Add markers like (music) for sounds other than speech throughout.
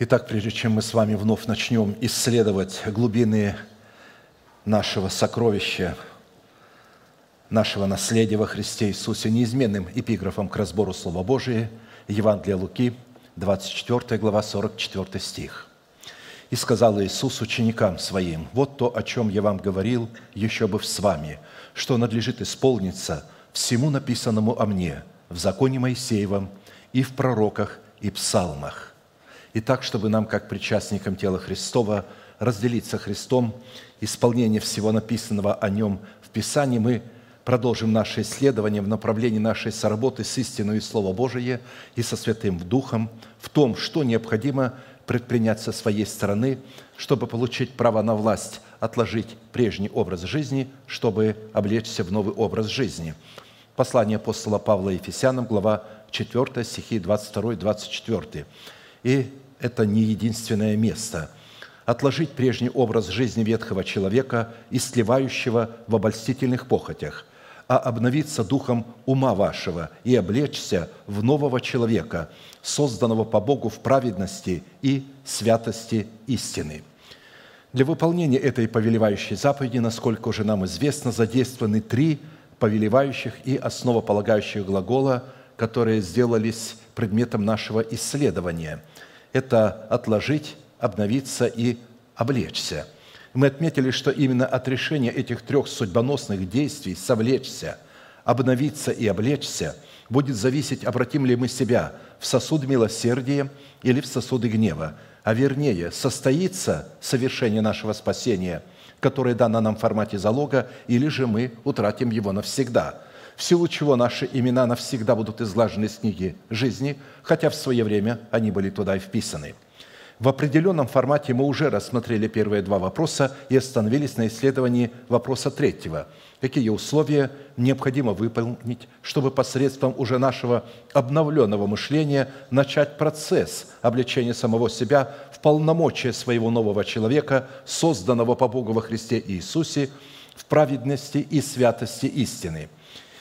Итак, прежде чем мы с вами вновь начнем исследовать глубины нашего сокровища, нашего наследия во Христе Иисусе, неизменным эпиграфом к разбору Слова Божия, Евангелие Луки, 24 глава, 44 стих. «И сказал Иисус ученикам Своим, вот то, о чем я вам говорил, еще бы с вами, что надлежит исполниться всему написанному о мне в законе Моисеевом и в пророках и псалмах, и так, чтобы нам, как причастникам тела Христова, разделить со Христом исполнение всего написанного о Нем в Писании, мы продолжим наше исследование в направлении нашей соработы с истиной и Слово Божие и со Святым Духом в том, что необходимо предпринять со своей стороны, чтобы получить право на власть, отложить прежний образ жизни, чтобы облечься в новый образ жизни. Послание апостола Павла Ефесянам, глава 4, стихи 22-24. И это не единственное место. Отложить прежний образ жизни ветхого человека, истлевающего в обольстительных похотях, а обновиться духом ума вашего и облечься в нового человека, созданного по Богу в праведности и святости истины. Для выполнения этой повелевающей заповеди, насколько уже нам известно, задействованы три повелевающих и основополагающих глагола, которые сделались предметом нашего исследования – это отложить, обновиться и облечься. Мы отметили, что именно от решения этих трех судьбоносных действий «совлечься», «обновиться» и «облечься» будет зависеть, обратим ли мы себя в сосуд милосердия или в сосуды гнева, а вернее, состоится совершение нашего спасения, которое дано нам в формате залога, или же мы утратим его навсегда – в силу чего наши имена навсегда будут изглажены с книги жизни, хотя в свое время они были туда и вписаны. В определенном формате мы уже рассмотрели первые два вопроса и остановились на исследовании вопроса третьего. Какие условия необходимо выполнить, чтобы посредством уже нашего обновленного мышления начать процесс обличения самого себя в полномочия своего нового человека, созданного по Богу во Христе Иисусе, в праведности и святости истины –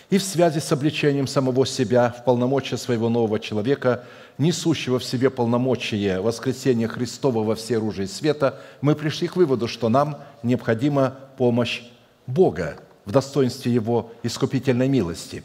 и в связи с обличением самого себя в полномочия своего нового человека, несущего в себе полномочия воскресения Христова во все оружии света, мы пришли к выводу, что нам необходима помощь Бога в достоинстве Его искупительной милости.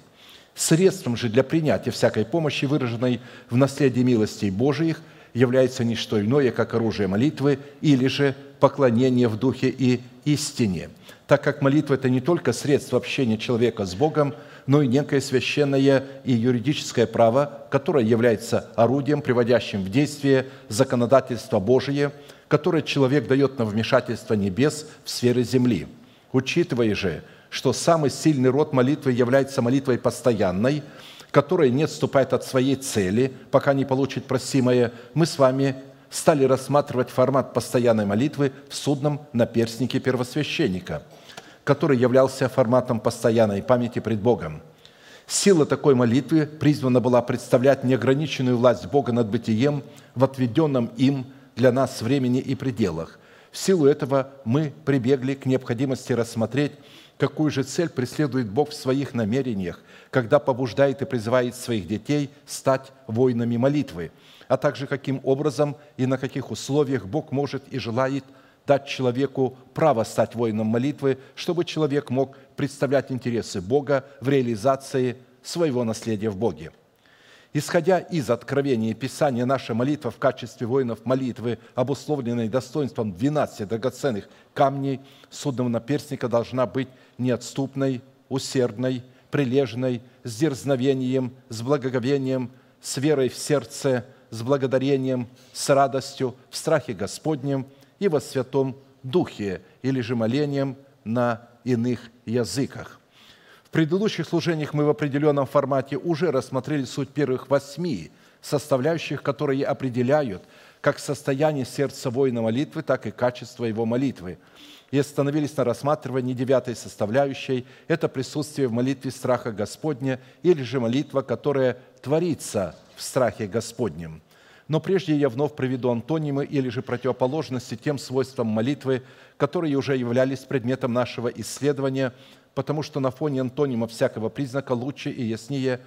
Средством же для принятия всякой помощи, выраженной в наследии милостей Божиих, является не что иное, как оружие молитвы или же поклонение в духе и истине, так как молитва – это не только средство общения человека с Богом – но и некое священное и юридическое право, которое является орудием, приводящим в действие законодательство Божие, которое человек дает на вмешательство небес в сферы земли. Учитывая же, что самый сильный род молитвы является молитвой постоянной, которая не отступает от своей цели, пока не получит просимое, мы с вами стали рассматривать формат постоянной молитвы в судном наперстнике первосвященника – который являлся форматом постоянной памяти пред Богом. Сила такой молитвы призвана была представлять неограниченную власть Бога над бытием в отведенном им для нас времени и пределах. В силу этого мы прибегли к необходимости рассмотреть, какую же цель преследует Бог в своих намерениях, когда побуждает и призывает своих детей стать воинами молитвы, а также каким образом и на каких условиях Бог может и желает – дать человеку право стать воином молитвы, чтобы человек мог представлять интересы Бога в реализации своего наследия в Боге. Исходя из откровения Писания, наша молитва в качестве воинов молитвы, обусловленной достоинством 12 драгоценных камней судного наперстника, должна быть неотступной, усердной, прилежной, с дерзновением, с благоговением, с верой в сердце, с благодарением, с радостью, в страхе Господнем – и во Святом Духе, или же молением на иных языках. В предыдущих служениях мы в определенном формате уже рассмотрели суть первых восьми составляющих, которые определяют как состояние сердца воина молитвы, так и качество его молитвы. И остановились на рассматривании девятой составляющей – это присутствие в молитве страха Господня или же молитва, которая творится в страхе Господнем – но прежде я вновь проведу антонимы или же противоположности тем свойствам молитвы, которые уже являлись предметом нашего исследования, потому что на фоне антонима всякого признака лучше и яснее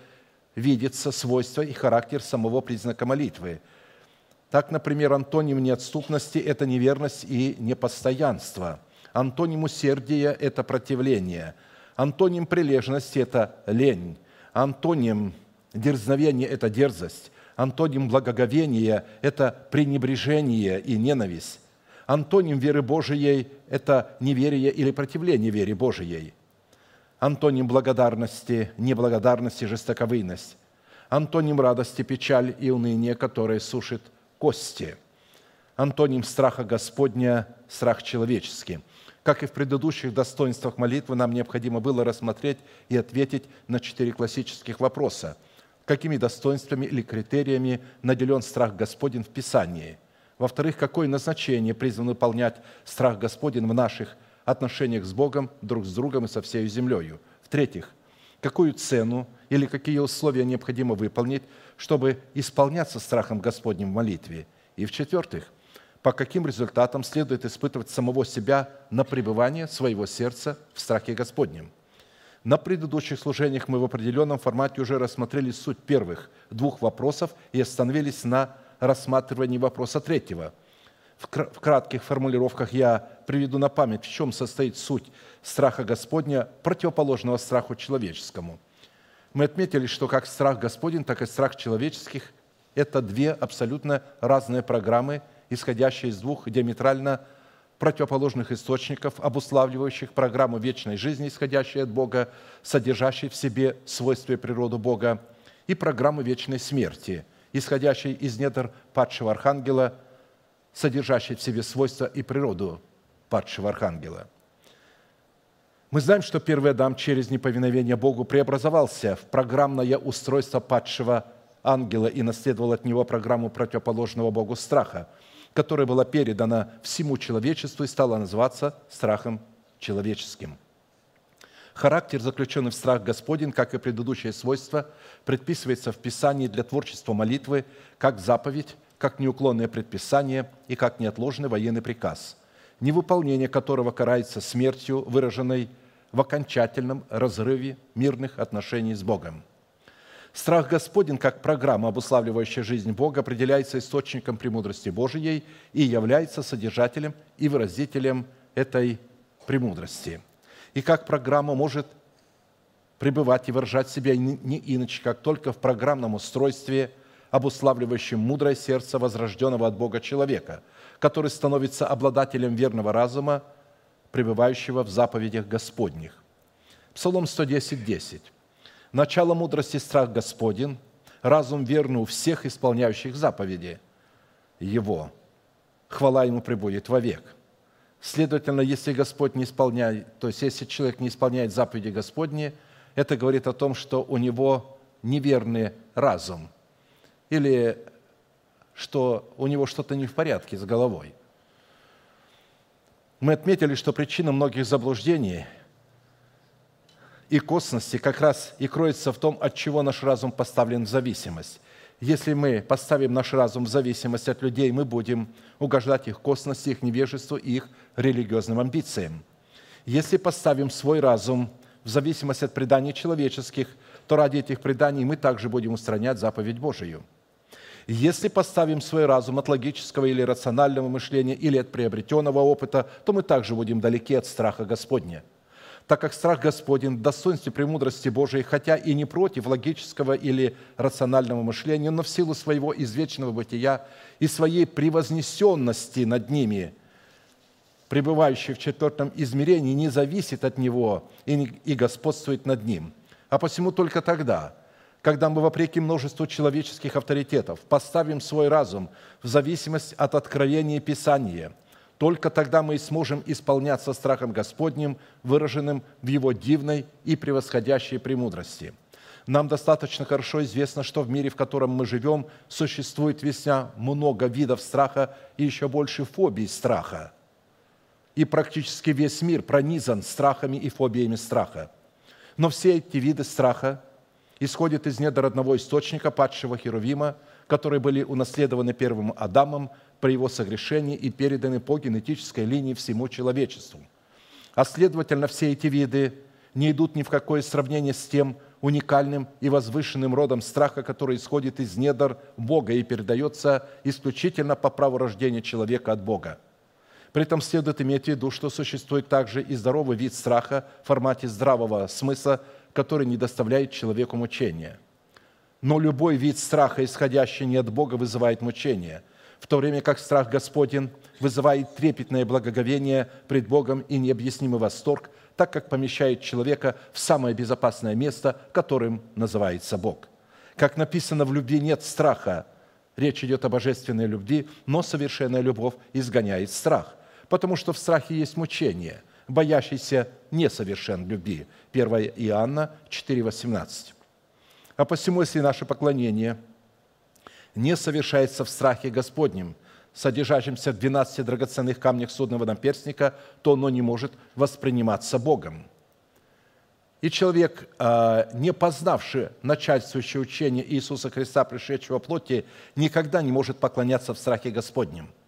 видится свойство и характер самого признака молитвы. Так, например, антоним неотступности – это неверность и непостоянство. Антоним усердия – это противление. Антоним прилежности – это лень. Антоним дерзновения – это дерзость. Антоним благоговения – это пренебрежение и ненависть. Антоним веры Божией – это неверие или противление вере Божией. Антоним благодарности – неблагодарность и жестоковыйность. Антоним радости – печаль и уныние, которое сушит кости. Антоним страха Господня – страх человеческий. Как и в предыдущих достоинствах молитвы, нам необходимо было рассмотреть и ответить на четыре классических вопроса. Какими достоинствами или критериями наделен страх Господень в Писании – во-вторых, какое назначение призван выполнять страх Господень в наших отношениях с Богом, друг с другом и со всей землею. В-третьих, какую цену или какие условия необходимо выполнить, чтобы исполняться страхом Господним в молитве. И в-четвертых, по каким результатам следует испытывать самого себя на пребывание своего сердца в страхе Господнем. На предыдущих служениях мы в определенном формате уже рассмотрели суть первых двух вопросов и остановились на рассматривании вопроса третьего. В кратких формулировках я приведу на память, в чем состоит суть страха Господня, противоположного страху человеческому. Мы отметили, что как страх Господень, так и страх человеческих – это две абсолютно разные программы, исходящие из двух диаметрально противоположных источников, обуславливающих программу вечной жизни, исходящей от Бога, содержащей в себе свойства и природу Бога, и программу вечной смерти – исходящей из недр падшего архангела, содержащей в себе свойства и природу падшего архангела. Мы знаем, что первый Адам через неповиновение Богу преобразовался в программное устройство падшего ангела и наследовал от него программу противоположного Богу страха, которая была передана всему человечеству и стала называться страхом человеческим – Характер, заключенный в страх Господень, как и предыдущее свойство, предписывается в Писании для творчества молитвы как заповедь, как неуклонное предписание и как неотложный военный приказ, невыполнение которого карается смертью, выраженной в окончательном разрыве мирных отношений с Богом. Страх Господень, как программа, обуславливающая жизнь Бога, определяется источником премудрости Божией и является содержателем и выразителем этой премудрости – и как программа может пребывать и выражать себя не иначе, как только в программном устройстве, обуславливающем мудрое сердце возрожденного от Бога человека, который становится обладателем верного разума, пребывающего в заповедях Господних. Псалом 110, 10. «Начало мудрости – страх Господень, разум верный у всех исполняющих заповеди Его. Хвала Ему пребудет вовек». Следовательно, если Господь не исполняет, то есть если человек не исполняет заповеди Господни, это говорит о том, что у него неверный разум или что у него что-то не в порядке с головой. Мы отметили, что причина многих заблуждений и косности как раз и кроется в том, от чего наш разум поставлен в зависимость. Если мы поставим наш разум в зависимость от людей, мы будем угождать их косности, их невежеству и их религиозным амбициям. Если поставим свой разум в зависимость от преданий человеческих, то ради этих преданий мы также будем устранять заповедь Божию. Если поставим свой разум от логического или рационального мышления или от приобретенного опыта, то мы также будем далеки от страха Господня – так как страх Господень в достоинстве премудрости Божией, хотя и не против логического или рационального мышления, но в силу своего извечного бытия и своей превознесенности над ними, пребывающий в четвертом измерении, не зависит от него и господствует над ним. А посему только тогда, когда мы, вопреки множеству человеческих авторитетов, поставим свой разум в зависимость от откровения Писания – только тогда мы и сможем исполняться страхом Господним, выраженным в Его дивной и превосходящей премудрости. Нам достаточно хорошо известно, что в мире, в котором мы живем, существует весьма много видов страха и еще больше фобий страха. И практически весь мир пронизан страхами и фобиями страха. Но все эти виды страха исходят из недр одного источника, падшего Херувима, которые были унаследованы первым Адамом – при его согрешении и переданы по генетической линии всему человечеству. А следовательно, все эти виды не идут ни в какое сравнение с тем уникальным и возвышенным родом страха, который исходит из недр Бога и передается исключительно по праву рождения человека от Бога. При этом следует иметь в виду, что существует также и здоровый вид страха в формате здравого смысла, который не доставляет человеку мучения. Но любой вид страха, исходящий не от Бога, вызывает мучение, в то время как страх Господень вызывает трепетное благоговение пред Богом и необъяснимый восторг, так как помещает человека в самое безопасное место, которым называется Бог. Как написано, в любви нет страха. Речь идет о божественной любви, но совершенная любовь изгоняет страх – потому что в страхе есть мучение, боящийся несовершен любви. 1 Иоанна 4,18. А посему, если наше поклонение не совершается в страхе Господнем, содержащемся в 12 драгоценных камнях судного наперстника, то оно не может восприниматься Богом. И человек, а, не познавший начальствующее учение Иисуса Христа, пришедшего плоти, никогда не может поклоняться в страхе Господнем –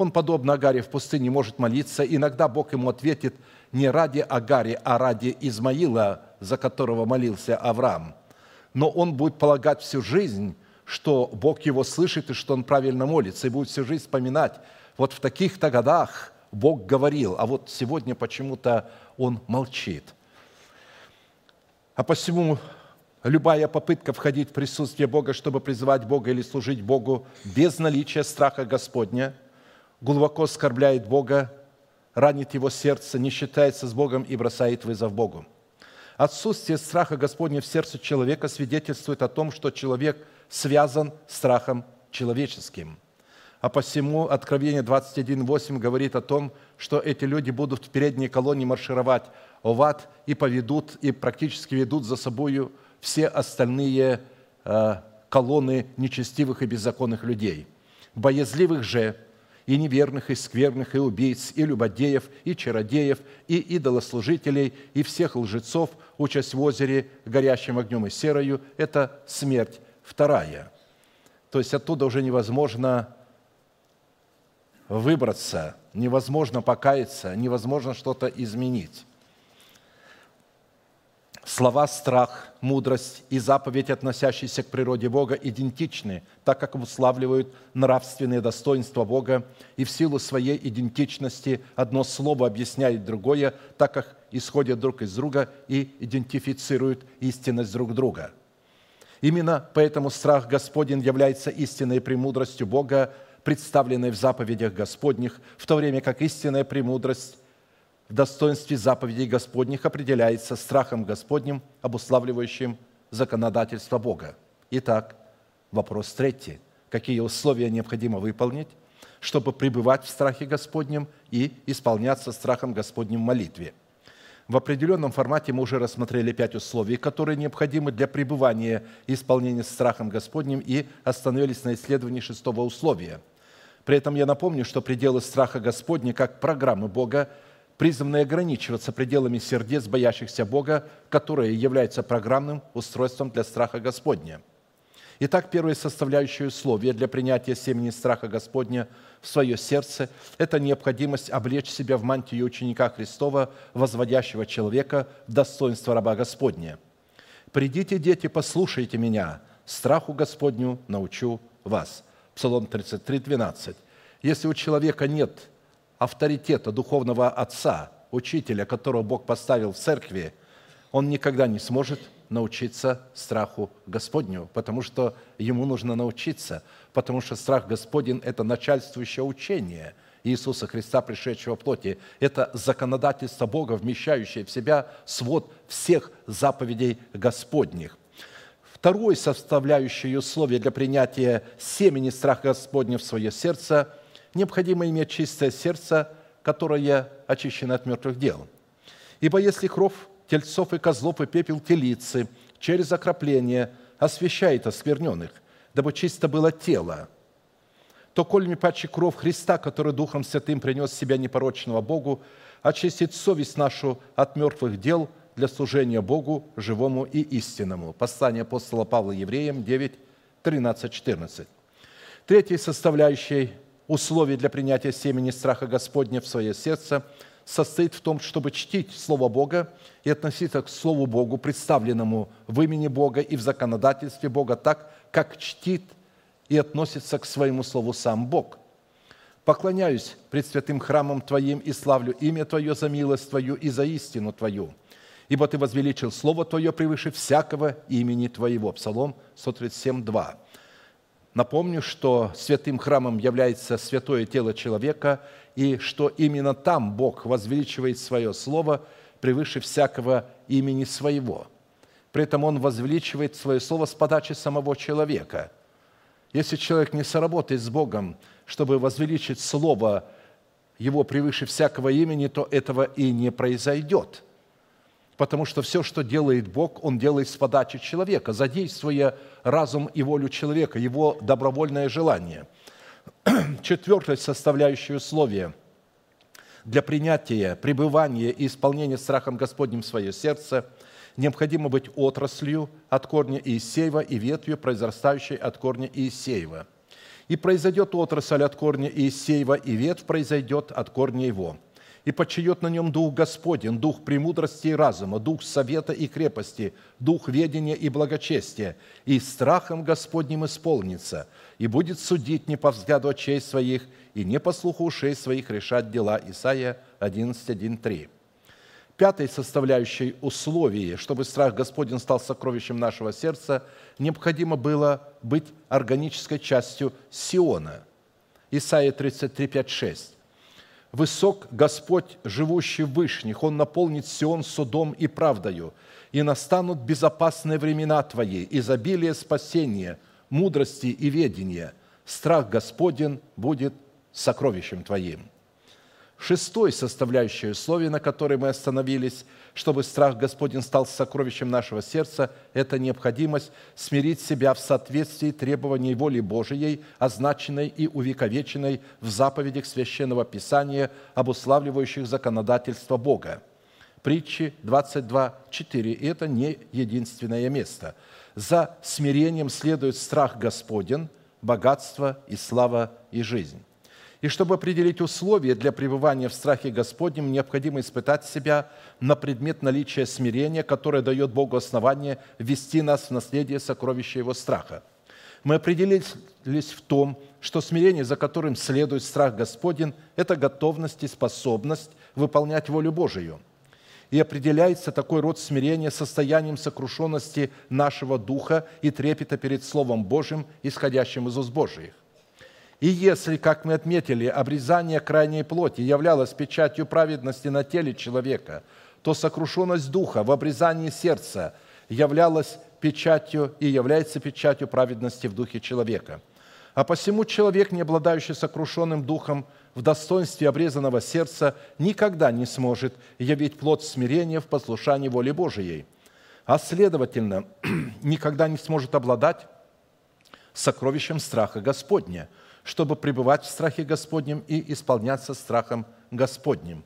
он, подобно Агаре в пустыне, может молиться. Иногда Бог ему ответит не ради Агари, а ради Измаила, за которого молился Авраам. Но он будет полагать всю жизнь, что Бог его слышит и что он правильно молится, и будет всю жизнь вспоминать, вот в таких-то годах Бог говорил, а вот сегодня почему-то он молчит. А посему любая попытка входить в присутствие Бога, чтобы призывать Бога или служить Богу без наличия страха Господня – глубоко оскорбляет Бога, ранит его сердце, не считается с Богом и бросает вызов Богу. Отсутствие страха Господня в сердце человека свидетельствует о том, что человек связан страхом человеческим. А посему Откровение 21.8 говорит о том, что эти люди будут в передней колонии маршировать в ад и поведут, и практически ведут за собой все остальные э, колонны нечестивых и беззаконных людей. Боязливых же – и неверных, и скверных, и убийц, и любодеев, и чародеев, и идолослужителей, и всех лжецов, участь в озере, горящим огнем и серою – это смерть вторая. То есть оттуда уже невозможно выбраться, невозможно покаяться, невозможно что-то изменить. Слова «страх», «мудрость» и заповедь, относящиеся к природе Бога, идентичны, так как уславливают нравственные достоинства Бога, и в силу своей идентичности одно слово объясняет другое, так как исходят друг из друга и идентифицируют истинность друг друга. Именно поэтому страх Господень является истинной премудростью Бога, представленной в заповедях Господних, в то время как истинная премудрость в достоинстве заповедей Господних определяется страхом Господним, обуславливающим законодательство Бога. Итак, вопрос третий. Какие условия необходимо выполнить, чтобы пребывать в страхе Господнем и исполняться страхом Господним в молитве? В определенном формате мы уже рассмотрели пять условий, которые необходимы для пребывания и исполнения страхом Господним и остановились на исследовании шестого условия. При этом я напомню, что пределы страха Господня, как программы Бога, призванные ограничиваться пределами сердец боящихся Бога, которые являются программным устройством для страха Господня. Итак, первое составляющее условие для принятия семени страха Господня в свое сердце – это необходимость облечь себя в мантию ученика Христова, возводящего человека в достоинство раба Господня. «Придите, дети, послушайте меня, страху Господню научу вас». Псалом 33, 12. Если у человека нет авторитета духовного отца, учителя, которого Бог поставил в церкви, он никогда не сможет научиться страху Господню, потому что ему нужно научиться, потому что страх Господень – это начальствующее учение Иисуса Христа, пришедшего в плоти. Это законодательство Бога, вмещающее в себя свод всех заповедей Господних. Второе составляющее условие для принятия семени страха Господня в свое сердце – необходимо иметь чистое сердце, которое очищено от мертвых дел. Ибо если кровь тельцов и козлов и пепел телицы через окропление освящает оскверненных, дабы чисто было тело, то коль паче кровь Христа, который Духом Святым принес себя непорочного Богу, очистит совесть нашу от мертвых дел для служения Богу, живому и истинному. Послание апостола Павла Евреям 9, 13, 14. Третьей составляющей условий для принятия семени страха Господня в свое сердце состоит в том, чтобы чтить Слово Бога и относиться к Слову Богу, представленному в имени Бога и в законодательстве Бога так, как чтит и относится к своему Слову сам Бог. Поклоняюсь пред святым храмом Твоим и славлю имя Твое за милость Твою и за истину Твою, ибо Ты возвеличил Слово Твое превыше всякого имени Твоего». Псалом 137, 2. Напомню, что святым храмом является святое тело человека, и что именно там Бог возвеличивает свое слово превыше всякого имени своего. При этом Он возвеличивает свое слово с подачи самого человека. Если человек не соработает с Богом, чтобы возвеличить слово его превыше всякого имени, то этого и не произойдет – потому что все, что делает Бог, Он делает с подачи человека, задействуя разум и волю человека, его добровольное желание. (clears throat) Четвертая составляющая условия для принятия, пребывания и исполнения страхом Господним в свое сердце необходимо быть отраслью от корня Иисеева и ветвью, произрастающей от корня Иисеева. И произойдет отрасль от корня Иисеева, и ветвь произойдет от корня его – и почиет на нем Дух Господень, Дух премудрости и разума, Дух совета и крепости, Дух ведения и благочестия, и страхом Господним исполнится, и будет судить не по взгляду очей своих, и не по слуху ушей своих решать дела». Исайя 11.1.3. Пятой составляющей условия, чтобы страх Господень стал сокровищем нашего сердца, необходимо было быть органической частью Сиона. Исайя 33, 5, 6 Высок Господь, живущий в вышних, Он наполнит Сион судом и правдою, и настанут безопасные времена Твои, изобилие спасения, мудрости и ведения. Страх Господен будет сокровищем Твоим». Шестой составляющей условия, на которой мы остановились, чтобы страх Господень стал сокровищем нашего сердца, это необходимость смирить себя в соответствии требований воли Божией, означенной и увековеченной в заповедях Священного Писания, обуславливающих законодательство Бога. Притчи 22.4. И это не единственное место. За смирением следует страх Господен, богатство и слава и жизнь. И чтобы определить условия для пребывания в страхе Господнем, необходимо испытать себя на предмет наличия смирения, которое дает Богу основание вести нас в наследие сокровища Его страха. Мы определились в том, что смирение, за которым следует страх Господень, это готовность и способность выполнять волю Божию. И определяется такой род смирения состоянием сокрушенности нашего духа и трепета перед Словом Божьим, исходящим из уст Божиих. И если, как мы отметили, обрезание крайней плоти являлось печатью праведности на теле человека, то сокрушенность духа в обрезании сердца являлась печатью и является печатью праведности в духе человека. А посему человек, не обладающий сокрушенным духом, в достоинстве обрезанного сердца никогда не сможет явить плод смирения в послушании воли Божией, а следовательно, (clears throat) никогда не сможет обладать сокровищем страха Господня – чтобы пребывать в страхе Господнем и исполняться страхом Господним.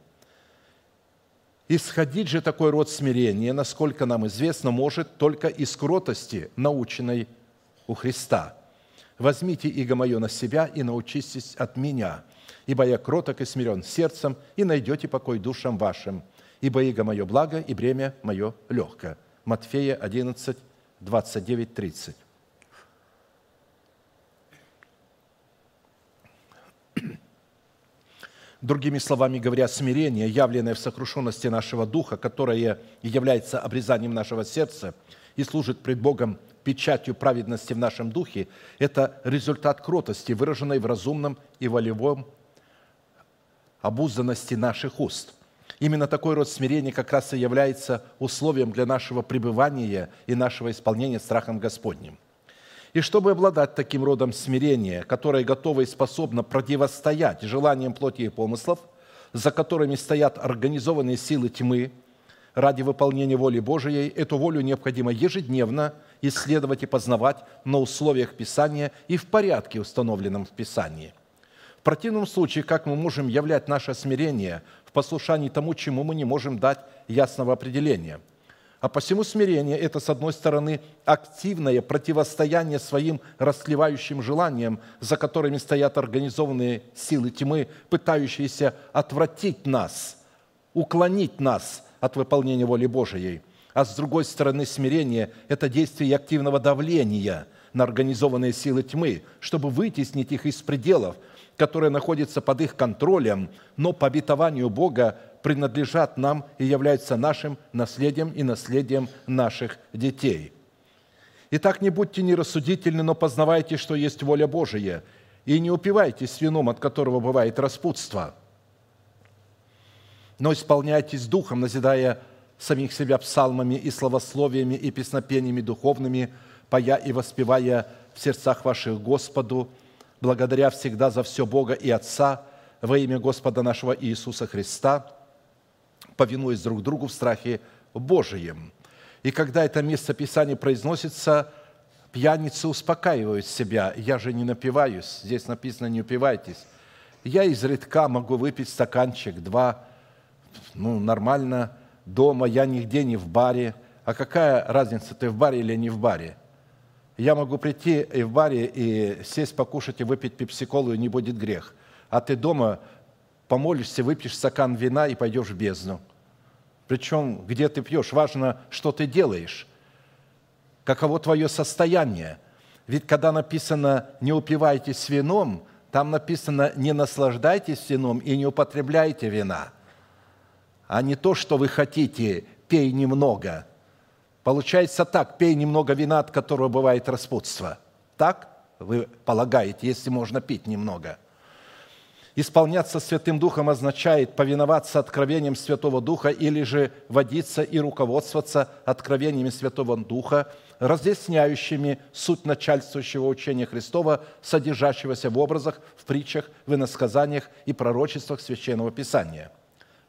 Исходить же такой род смирения, насколько нам известно, может только из кротости, наученной у Христа. «Возьмите иго мое на себя и научитесь от меня, ибо я кроток и смирен сердцем, и найдете покой душам вашим, ибо иго мое благо и бремя мое легкое». Матфея 11, 29, 30. Другими словами говоря, смирение, явленное в сокрушенности нашего духа, которое является обрезанием нашего сердца и служит пред Богом печатью праведности в нашем духе, это результат кротости, выраженной в разумном и волевом обузданности наших уст. Именно такой род смирения как раз и является условием для нашего пребывания и нашего исполнения страхом Господним. И чтобы обладать таким родом смирения, которое готово и способно противостоять желаниям плоти и помыслов, за которыми стоят организованные силы тьмы ради выполнения воли Божией, эту волю необходимо ежедневно исследовать и познавать на условиях Писания и в порядке, установленном в Писании. В противном случае, как мы можем являть наше смирение в послушании тому, чему мы не можем дать ясного определения – а посему смирение – это, с одной стороны, активное противостояние своим расслевающим желаниям, за которыми стоят организованные силы тьмы, пытающиеся отвратить нас уклонить нас от выполнения воли Божией. А с другой стороны, смирение – это действие активного давления на организованные силы тьмы, чтобы вытеснить их из пределов, которые находятся под их контролем, но по обетованию Бога принадлежат нам и являются нашим наследием и наследием наших детей. Итак, не будьте нерассудительны, но познавайте, что есть воля Божия, и не упивайтесь вином, от которого бывает распутство, но исполняйтесь духом, назидая самих себя псалмами и словословиями и песнопениями духовными, поя и воспевая в сердцах ваших Господу, благодаря всегда за все Бога и Отца во имя Господа нашего Иисуса Христа, повинуясь друг другу в страхе Божием. И когда это место Писания произносится, пьяницы успокаивают себя. Я же не напиваюсь. Здесь написано, не упивайтесь. Я изредка могу выпить стаканчик, два, ну, нормально, дома, я нигде не в баре. А какая разница, ты в баре или не в баре? Я могу прийти и в баре и сесть, покушать и выпить пепсиколу, и не будет грех. А ты дома помолишься, выпьешь стакан вина и пойдешь в бездну. Причем, где ты пьешь, важно, что ты делаешь, каково твое состояние. Ведь когда написано «не упивайтесь вином», там написано «не наслаждайтесь вином и не употребляйте вина», а не то, что вы хотите «пей немного», Получается так, пей немного вина, от которого бывает распутство. Так вы полагаете, если можно пить немного. Исполняться Святым Духом означает повиноваться откровениям Святого Духа или же водиться и руководствоваться откровениями Святого Духа, разъясняющими суть начальствующего учения Христова, содержащегося в образах, в притчах, в иносказаниях и пророчествах Священного Писания –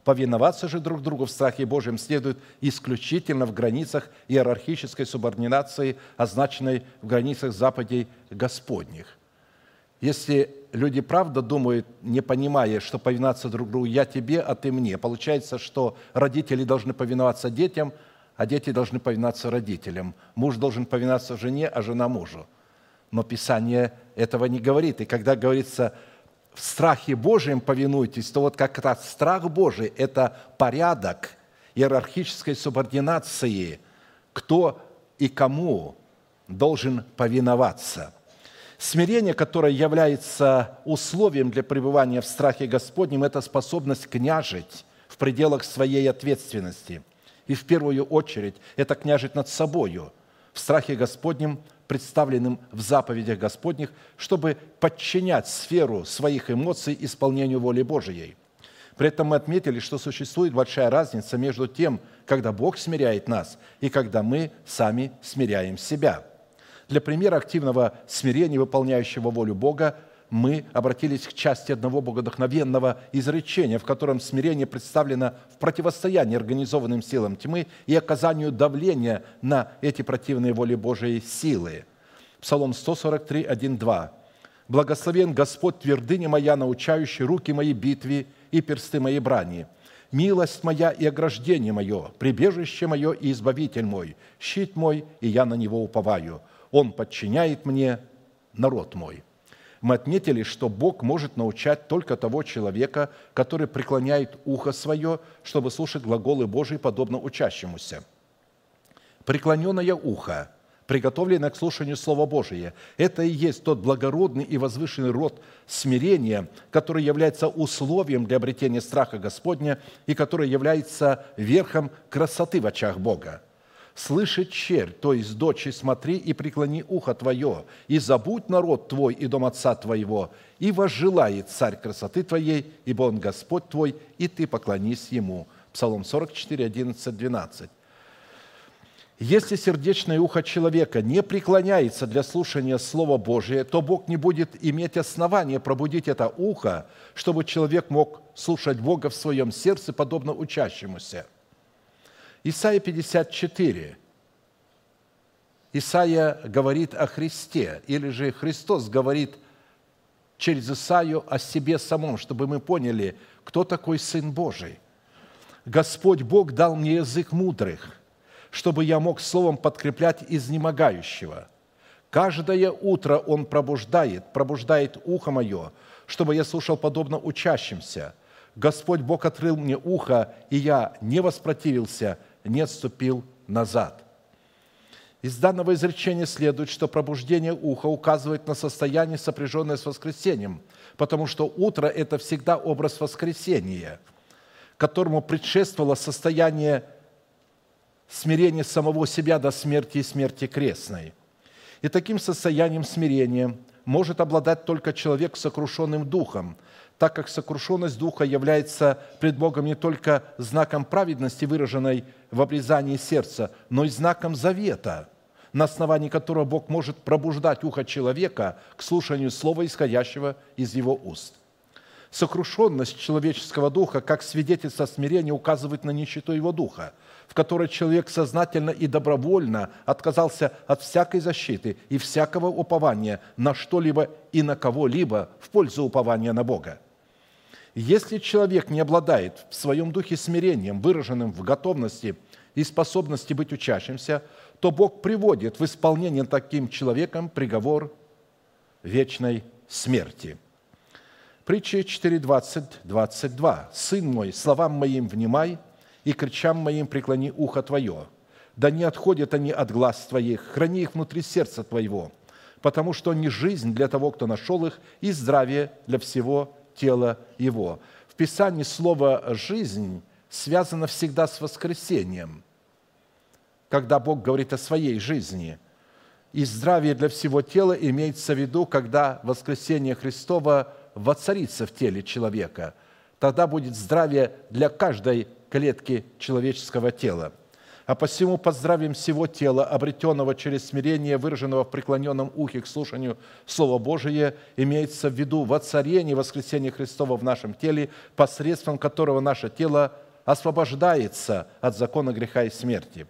Повиноваться же друг другу в страхе Божьем следует исключительно в границах иерархической субординации, означенной в границах заповедей Господних. Если люди правда думают, не понимая, что повиноваться друг другу «я тебе, а ты мне», получается, что родители должны повиноваться детям, а дети должны повиноваться родителям. Муж должен повиноваться жене, а жена мужу. Но Писание этого не говорит. И когда говорится – в страхе Божьем повинуйтесь, то вот как раз страх Божий – это порядок иерархической субординации, кто и кому должен повиноваться. Смирение, которое является условием для пребывания в страхе Господнем, это способность княжить в пределах своей ответственности. И в первую очередь это княжить над собою в страхе Господнем – представленным в заповедях Господних, чтобы подчинять сферу своих эмоций исполнению воли Божией. При этом мы отметили, что существует большая разница между тем, когда Бог смиряет нас, и когда мы сами смиряем себя. Для примера активного смирения, выполняющего волю Бога, мы обратились к части одного богодохновенного изречения, в котором смирение представлено в противостоянии организованным силам тьмы и оказанию давления на эти противные воли Божией силы. Псалом 143, 1, 2. «Благословен Господь, твердыня моя, научающий руки мои битве и персты мои брани. Милость моя и ограждение мое, прибежище мое и избавитель мой, щит мой, и я на него уповаю. Он подчиняет мне народ мой» мы отметили, что Бог может научать только того человека, который преклоняет ухо свое, чтобы слушать глаголы Божии, подобно учащемуся. Преклоненное ухо, приготовленное к слушанию Слова Божия, это и есть тот благородный и возвышенный род смирения, который является условием для обретения страха Господня и который является верхом красоты в очах Бога слышит черь, то есть дочь, и смотри, и преклони ухо твое, и забудь народ твой и дом отца твоего, и возжелает царь красоты твоей, ибо он Господь твой, и ты поклонись ему». Псалом 44, 11, 12. Если сердечное ухо человека не преклоняется для слушания Слова Божия, то Бог не будет иметь основания пробудить это ухо, чтобы человек мог слушать Бога в своем сердце, подобно учащемуся – Исайя 54. Исайя говорит о Христе, или же Христос говорит через Исаию о себе самом, чтобы мы поняли, кто такой Сын Божий. Господь Бог дал мне язык мудрых, чтобы я мог словом подкреплять изнемогающего. Каждое утро Он пробуждает, пробуждает ухо мое, чтобы я слушал подобно учащимся – Господь Бог открыл мне ухо, и я не воспротивился, не отступил назад». Из данного изречения следует, что пробуждение уха указывает на состояние, сопряженное с воскресением, потому что утро – это всегда образ воскресения, которому предшествовало состояние смирения самого себя до смерти и смерти крестной. И таким состоянием смирения может обладать только человек с сокрушенным духом, так как сокрушенность духа является пред Богом не только знаком праведности, выраженной в обрезании сердца, но и знаком завета, на основании которого Бог может пробуждать ухо человека к слушанию слова, исходящего из его уст. Сокрушенность человеческого духа, как свидетельство смирения, указывает на нищету его духа – в которой человек сознательно и добровольно отказался от всякой защиты и всякого упования на что-либо и на кого-либо в пользу упования на Бога. Если человек не обладает в своем духе смирением, выраженным в готовности и способности быть учащимся, то Бог приводит в исполнение таким человеком приговор вечной смерти. Притча 4.20, 22. «Сын мой, словам моим внимай, и кричам моим преклони ухо Твое. Да не отходят они от глаз Твоих, храни их внутри сердца Твоего, потому что они жизнь для того, кто нашел их, и здравие для всего тела его». В Писании слово «жизнь» связано всегда с воскресением, когда Бог говорит о своей жизни. И здравие для всего тела имеется в виду, когда воскресение Христова воцарится в теле человека. Тогда будет здравие для каждой клетки человеческого тела. А посему поздравим всего тела, обретенного через смирение, выраженного в преклоненном ухе к слушанию Слова Божие, имеется в виду воцарение воскресения Христова в нашем теле, посредством которого наше тело освобождается от закона греха и смерти.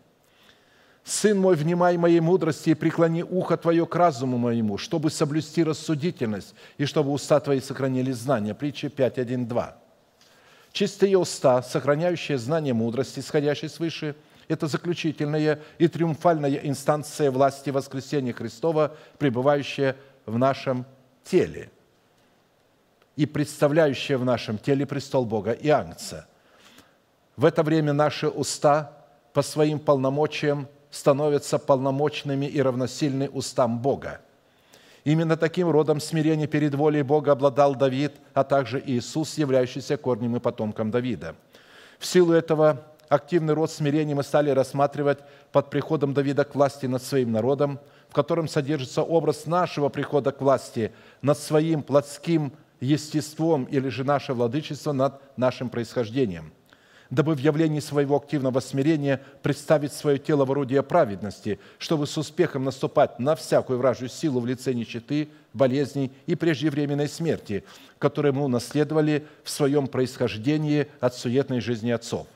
«Сын мой, внимай моей мудрости и преклони ухо твое к разуму моему, чтобы соблюсти рассудительность и чтобы уста твои сохранили знания». Притча 5, 1, 2. Чистые уста, сохраняющие знание мудрости, исходящей свыше, это заключительная и триумфальная инстанция власти воскресения Христова, пребывающая в нашем теле и представляющая в нашем теле престол Бога и Агнца. В это время наши уста по своим полномочиям становятся полномочными и равносильны устам Бога – Именно таким родом смирения перед волей Бога обладал Давид, а также Иисус, являющийся корнем и потомком Давида. В силу этого активный род смирения мы стали рассматривать под приходом Давида к власти над своим народом, в котором содержится образ нашего прихода к власти над своим плотским естеством или же наше владычество над нашим происхождением – дабы в явлении своего активного смирения представить свое тело в орудие праведности, чтобы с успехом наступать на всякую вражью силу в лице нищеты, болезней и преждевременной смерти, которые мы унаследовали в своем происхождении от суетной жизни отцов.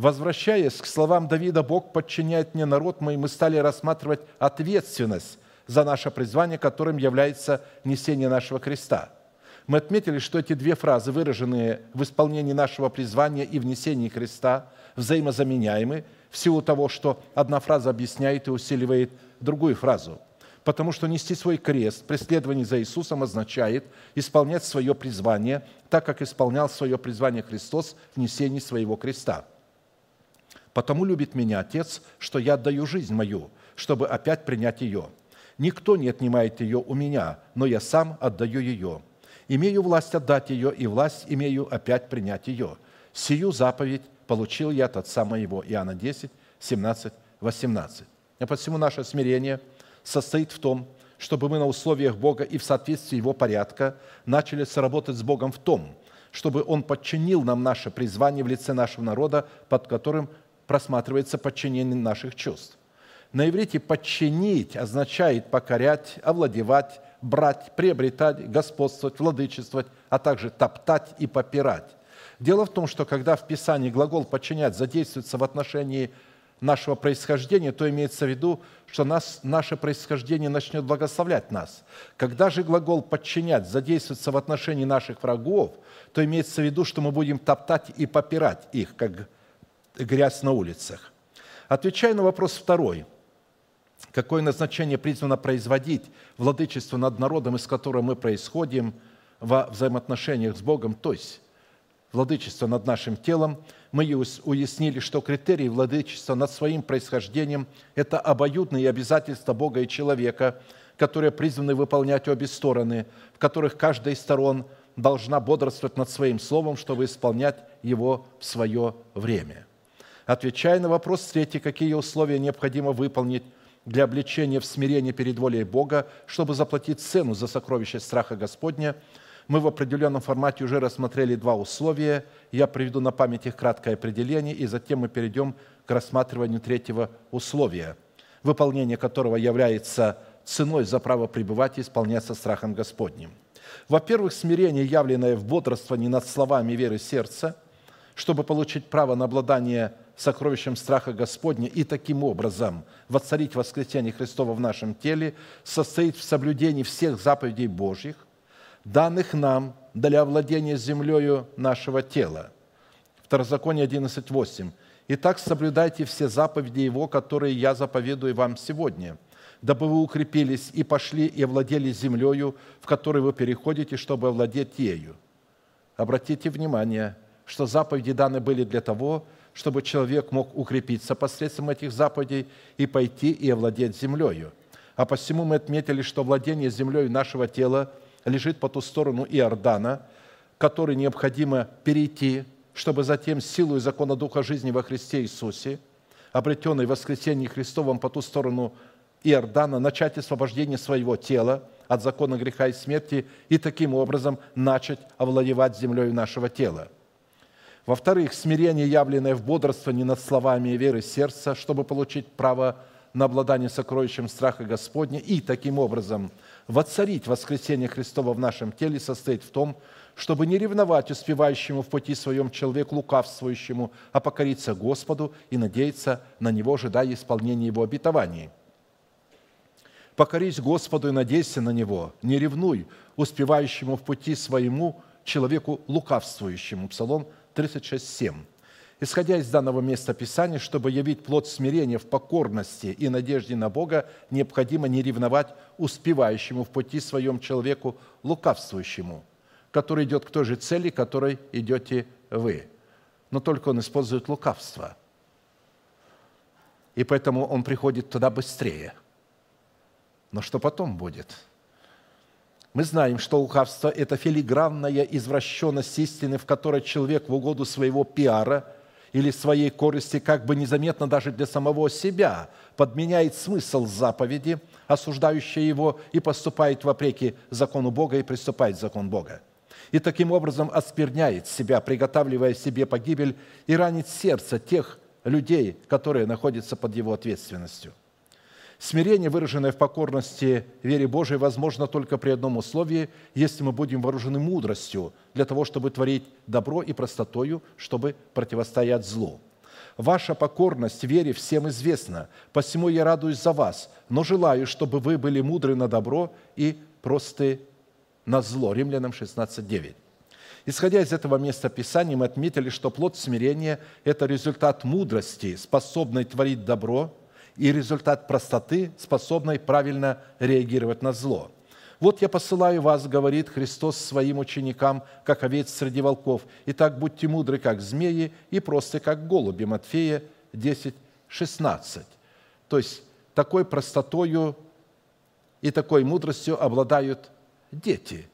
Возвращаясь к словам Давида, Бог подчиняет мне народ мой, мы стали рассматривать ответственность за наше призвание, которым является несение нашего креста – мы отметили, что эти две фразы, выраженные в исполнении нашего призвания и внесении креста, взаимозаменяемы в силу того, что одна фраза объясняет и усиливает другую фразу. Потому что нести свой крест, преследование за Иисусом означает исполнять свое призвание, так как исполнял свое призвание Христос в несении своего креста. «Потому любит меня Отец, что я отдаю жизнь мою, чтобы опять принять ее. Никто не отнимает ее у меня, но я сам отдаю ее» имею власть отдать ее, и власть имею опять принять ее. Сию заповедь получил я от Отца моего». Иоанна 10, 17, 18. И посему наше смирение состоит в том, чтобы мы на условиях Бога и в соответствии Его порядка начали сработать с Богом в том, чтобы Он подчинил нам наше призвание в лице нашего народа, под которым просматривается подчинение наших чувств. На иврите «подчинить» означает покорять, овладевать, брать, приобретать, господствовать, владычествовать, а также топтать и попирать. Дело в том, что когда в Писании глагол «подчинять» задействуется в отношении нашего происхождения, то имеется в виду, что нас, наше происхождение начнет благословлять нас. Когда же глагол «подчинять» задействуется в отношении наших врагов, то имеется в виду, что мы будем топтать и попирать их, как грязь на улицах. Отвечая на вопрос второй – какое назначение призвано производить владычество над народом, из которого мы происходим во взаимоотношениях с Богом, то есть владычества над нашим телом, мы уяснили, что критерий владычества над своим происхождением – это обоюдные обязательства Бога и человека, которые призваны выполнять обе стороны, в которых каждая из сторон должна бодрствовать над своим словом, чтобы исполнять его в свое время. Отвечая на вопрос третий, какие условия необходимо выполнить для обличения в смирении перед волей Бога, чтобы заплатить цену за сокровище страха Господня – мы в определенном формате уже рассмотрели два условия. Я приведу на память их краткое определение, и затем мы перейдем к рассматриванию третьего условия, выполнение которого является ценой за право пребывать и исполняться страхом Господним. Во-первых, смирение, явленное в бодрствовании над словами веры сердца, чтобы получить право на обладание сокровищем страха Господня и таким образом воцарить воскресение Христова в нашем теле, состоит в соблюдении всех заповедей Божьих, данных нам для владения землею нашего тела. Второзаконие 11.8. «Итак, соблюдайте все заповеди Его, которые я заповедую вам сегодня, дабы вы укрепились и пошли и овладели землею, в которой вы переходите, чтобы овладеть ею». Обратите внимание, что заповеди даны были для того, чтобы человек мог укрепиться посредством этих заповедей и пойти и овладеть землею. А посему мы отметили, что владение землей нашего тела – лежит по ту сторону Иордана, который необходимо перейти, чтобы затем силу и закона Духа жизни во Христе Иисусе, обретенной в воскресении Христовом по ту сторону Иордана, начать освобождение своего тела от закона греха и смерти и таким образом начать овладевать землей нашего тела. Во-вторых, смирение, явленное в бодрствовании над словами и веры сердца, чтобы получить право на обладание сокровищем страха Господня и таким образом – воцарить воскресение Христова в нашем теле состоит в том, чтобы не ревновать успевающему в пути своем человеку лукавствующему, а покориться Господу и надеяться на Него, ожидая исполнения Его обетований. Покорись Господу и надейся на Него, не ревнуй успевающему в пути своему человеку лукавствующему. Псалом 36, 7. Исходя из данного места Писания, чтобы явить плод смирения в покорности и надежде на Бога, необходимо не ревновать успевающему в пути своем человеку лукавствующему, который идет к той же цели, которой идете вы. Но только он использует лукавство. И поэтому он приходит туда быстрее. Но что потом будет? Мы знаем, что лукавство – это филигранная извращенность истины, в которой человек в угоду своего пиара – или своей корысти как бы незаметно даже для самого себя подменяет смысл заповеди, осуждающей его, и поступает вопреки закону Бога и приступает закон Бога. И таким образом оскверняет себя, приготавливая себе погибель и ранит сердце тех людей, которые находятся под его ответственностью. Смирение, выраженное в покорности вере Божией, возможно только при одном условии, если мы будем вооружены мудростью для того, чтобы творить добро и простотою, чтобы противостоять злу. Ваша покорность вере всем известна, посему я радуюсь за вас, но желаю, чтобы вы были мудры на добро и просты на зло. Римлянам 16, Исходя из этого места Писания, мы отметили, что плод смирения – это результат мудрости, способной творить добро – и результат простоты, способной правильно реагировать на зло. «Вот я посылаю вас, — говорит Христос своим ученикам, как овец среди волков. Итак, будьте мудры, как змеи, и просты, как голуби». Матфея 10, 16. То есть такой простотою и такой мудростью обладают дети,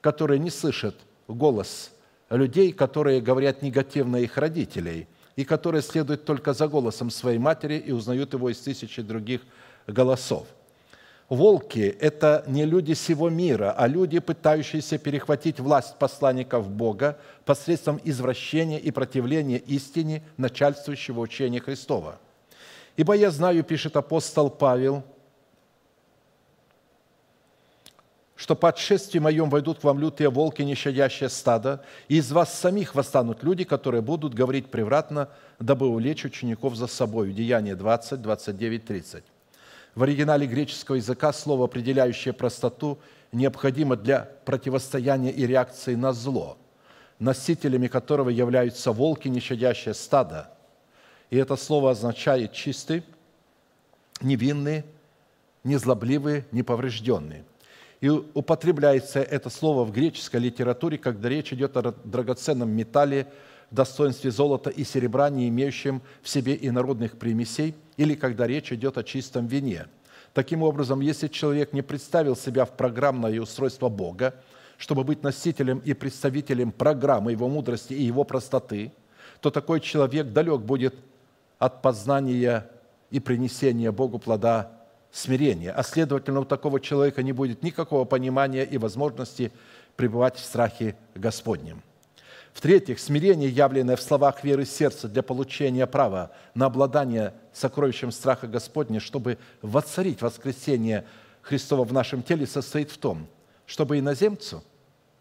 которые не слышат голос людей, которые говорят негативно их родителей – и которые следуют только за голосом своей матери и узнают его из тысячи других голосов. Волки – это не люди всего мира, а люди, пытающиеся перехватить власть посланников Бога посредством извращения и противления истине начальствующего учения Христова. «Ибо я знаю, – пишет апостол Павел, – что по отшествии моем войдут к вам лютые волки, нещадящее стадо, и из вас самих восстанут люди, которые будут говорить превратно, дабы увлечь учеников за собой. Деяние 20, 29, 30. В оригинале греческого языка слово, определяющее простоту, необходимо для противостояния и реакции на зло, носителями которого являются волки, нещадящее стадо. И это слово означает чистый, невинный, незлобливый, неповрежденный – И употребляется это слово в греческой литературе, когда речь идет о драгоценном металле, достоинстве золота и серебра, не имеющем в себе инородных примесей, или когда речь идет о чистом вине. Таким образом, если человек не представил себя в программное устройство Бога, чтобы быть носителем и представителем программы его мудрости и его простоты, то такой человек далек будет от познания и принесения Богу плода смирения. А следовательно, у такого человека не будет никакого понимания и возможности пребывать в страхе Господнем. В-третьих, смирение, явленное в словах веры сердца для получения права на обладание сокровищем страха Господня, чтобы воцарить воскресение Христова в нашем теле, состоит в том, чтобы иноземцу,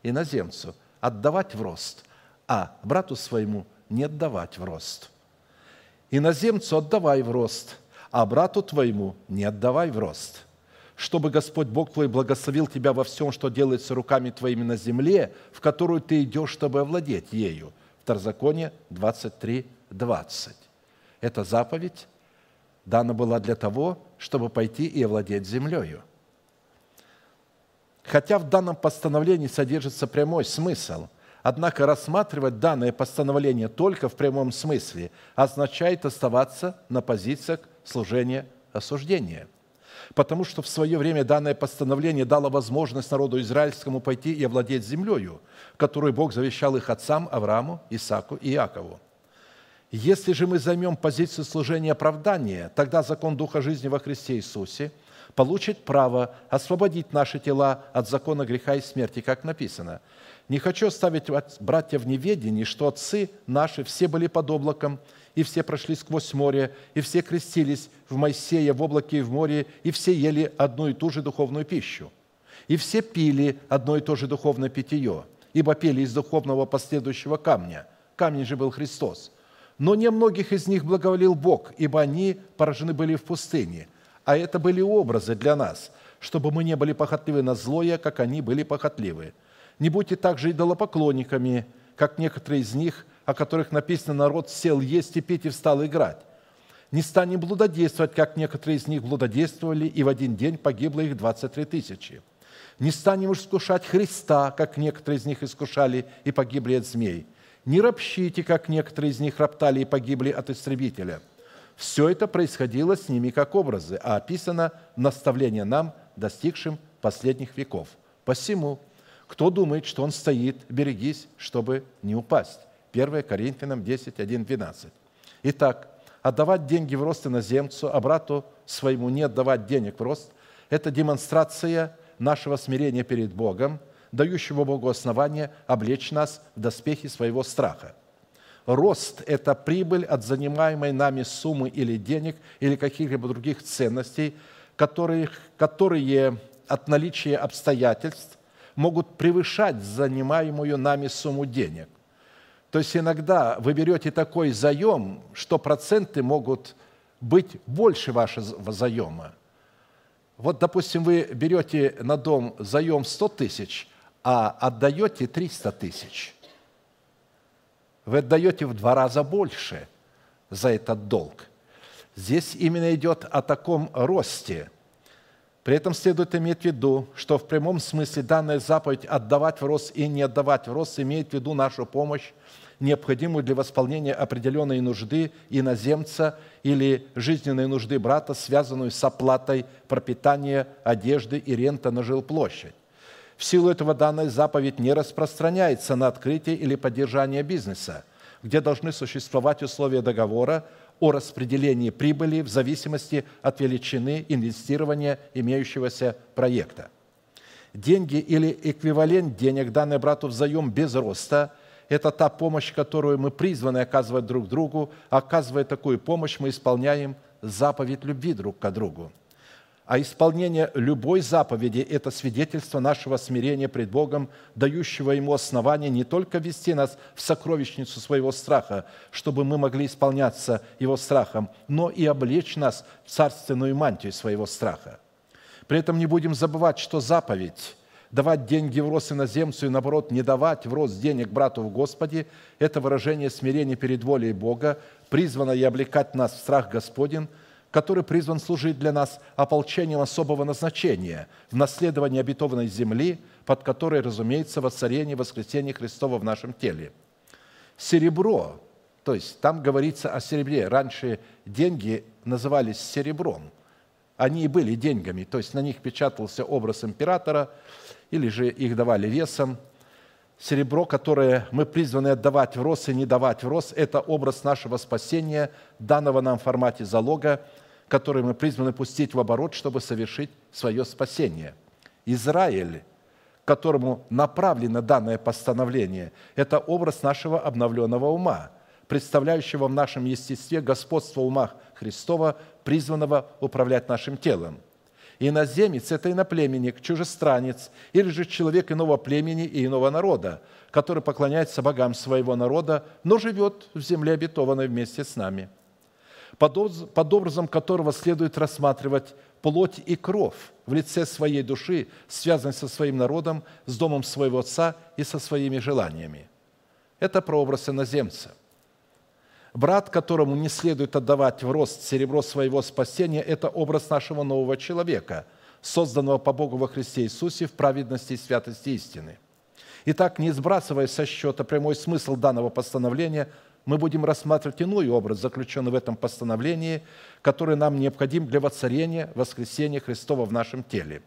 иноземцу отдавать в рост, а брату своему не отдавать в рост. Иноземцу отдавай в рост, а брату твоему не отдавай в рост – чтобы Господь Бог твой благословил тебя во всем, что делается руками твоими на земле, в которую ты идешь, чтобы овладеть ею. Второзаконие 23, 20. Эта заповедь дана была для того, чтобы пойти и овладеть землею. Хотя в данном постановлении содержится прямой смысл, однако рассматривать данное постановление только в прямом смысле означает оставаться на позициях служения осуждения – потому что в свое время данное постановление дало возможность народу израильскому пойти и овладеть землею, которую Бог завещал их отцам Аврааму, Исааку и Иакову. Если же мы займем позицию служения оправдания, тогда закон Духа жизни во Христе Иисусе получит право освободить наши тела от закона греха и смерти, как написано. «Не хочу оставить братья в неведении, что отцы наши все были под облаком, и все прошли сквозь море, и все крестились в Моисея в облаке и в море, и все ели одну и ту же духовную пищу. И все пили одно и то же духовное питье, ибо пели из духовного последующего камня. Камень же был Христос. Но не многих из них благоволил Бог, ибо они поражены были в пустыне. А это были образы для нас, чтобы мы не были похотливы на злое, как они были похотливы. Не будьте также идолопоклонниками, как некоторые из них – о которых написано «народ сел есть и пить и встал играть». Не станем блудодействовать, как некоторые из них блудодействовали, и в один день погибло их 23 тысячи. Не станем искушать Христа, как некоторые из них искушали и погибли от змей. Не ропщите, как некоторые из них роптали и погибли от истребителя. Все это происходило с ними как образы, а описано наставление нам, достигшим последних веков. Посему, кто думает, что он стоит, берегись, чтобы не упасть. 1 Коринфянам 10, 1, 12. Итак, отдавать деньги в рост иноземцу, а брату своему не отдавать денег в рост – это демонстрация нашего смирения перед Богом, дающего Богу основание облечь нас в доспехи своего страха. Рост – это прибыль от занимаемой нами суммы или денег, или каких-либо других ценностей, которые, которые от наличия обстоятельств могут превышать занимаемую нами сумму денег – то есть иногда вы берете такой заем, что проценты могут быть больше вашего заема. Вот, допустим, вы берете на дом заем 100 тысяч, а отдаете 300 тысяч. Вы отдаете в два раза больше за этот долг. Здесь именно идет о таком росте. При этом следует иметь в виду, что в прямом смысле данная заповедь «отдавать в рост» и «не отдавать в рост» имеет в виду нашу помощь необходимую для восполнения определенной нужды иноземца или жизненной нужды брата, связанную с оплатой пропитания, одежды и рента на жилплощадь. В силу этого данная заповедь не распространяется на открытие или поддержание бизнеса, где должны существовать условия договора о распределении прибыли в зависимости от величины инвестирования имеющегося проекта. Деньги или эквивалент денег, данные брату взаим без роста – это та помощь, которую мы призваны оказывать друг другу. Оказывая такую помощь, мы исполняем заповедь любви друг к другу. А исполнение любой заповеди – это свидетельство нашего смирения пред Богом, дающего Ему основание не только вести нас в сокровищницу своего страха, чтобы мы могли исполняться Его страхом, но и облечь нас в царственную мантию своего страха. При этом не будем забывать, что заповедь давать деньги в рост иноземцу и, наоборот, не давать в рост денег брату в Господе – это выражение смирения перед волей Бога, призвано и облекать нас в страх Господень, который призван служить для нас ополчением особого назначения в наследовании обетованной земли, под которой, разумеется, воцарение воскресения Христова в нашем теле. Серебро, то есть там говорится о серебре. Раньше деньги назывались серебром. Они и были деньгами, то есть на них печатался образ императора, или же их давали весом. Серебро, которое мы призваны отдавать в рост и не давать в рост, это образ нашего спасения, данного нам в формате залога, который мы призваны пустить в оборот, чтобы совершить свое спасение. Израиль, которому направлено данное постановление, это образ нашего обновленного ума, представляющего в нашем естестве господство ума Христова, призванного управлять нашим телом. Иноземец – это иноплеменник, чужестранец или же человек иного племени и иного народа, который поклоняется богам своего народа, но живет в земле обетованной вместе с нами – под образом которого следует рассматривать плоть и кровь в лице своей души, связанной со своим народом, с домом своего отца и со своими желаниями. Это прообраз иноземца. Брат, которому не следует отдавать в рост серебро своего спасения, это образ нашего нового человека, созданного по Богу во Христе Иисусе в праведности и святости истины. Итак, не сбрасывая со счета прямой смысл данного постановления – мы будем рассматривать иной образ, заключенный в этом постановлении, который нам необходим для воцарения, воскресения Христова в нашем теле.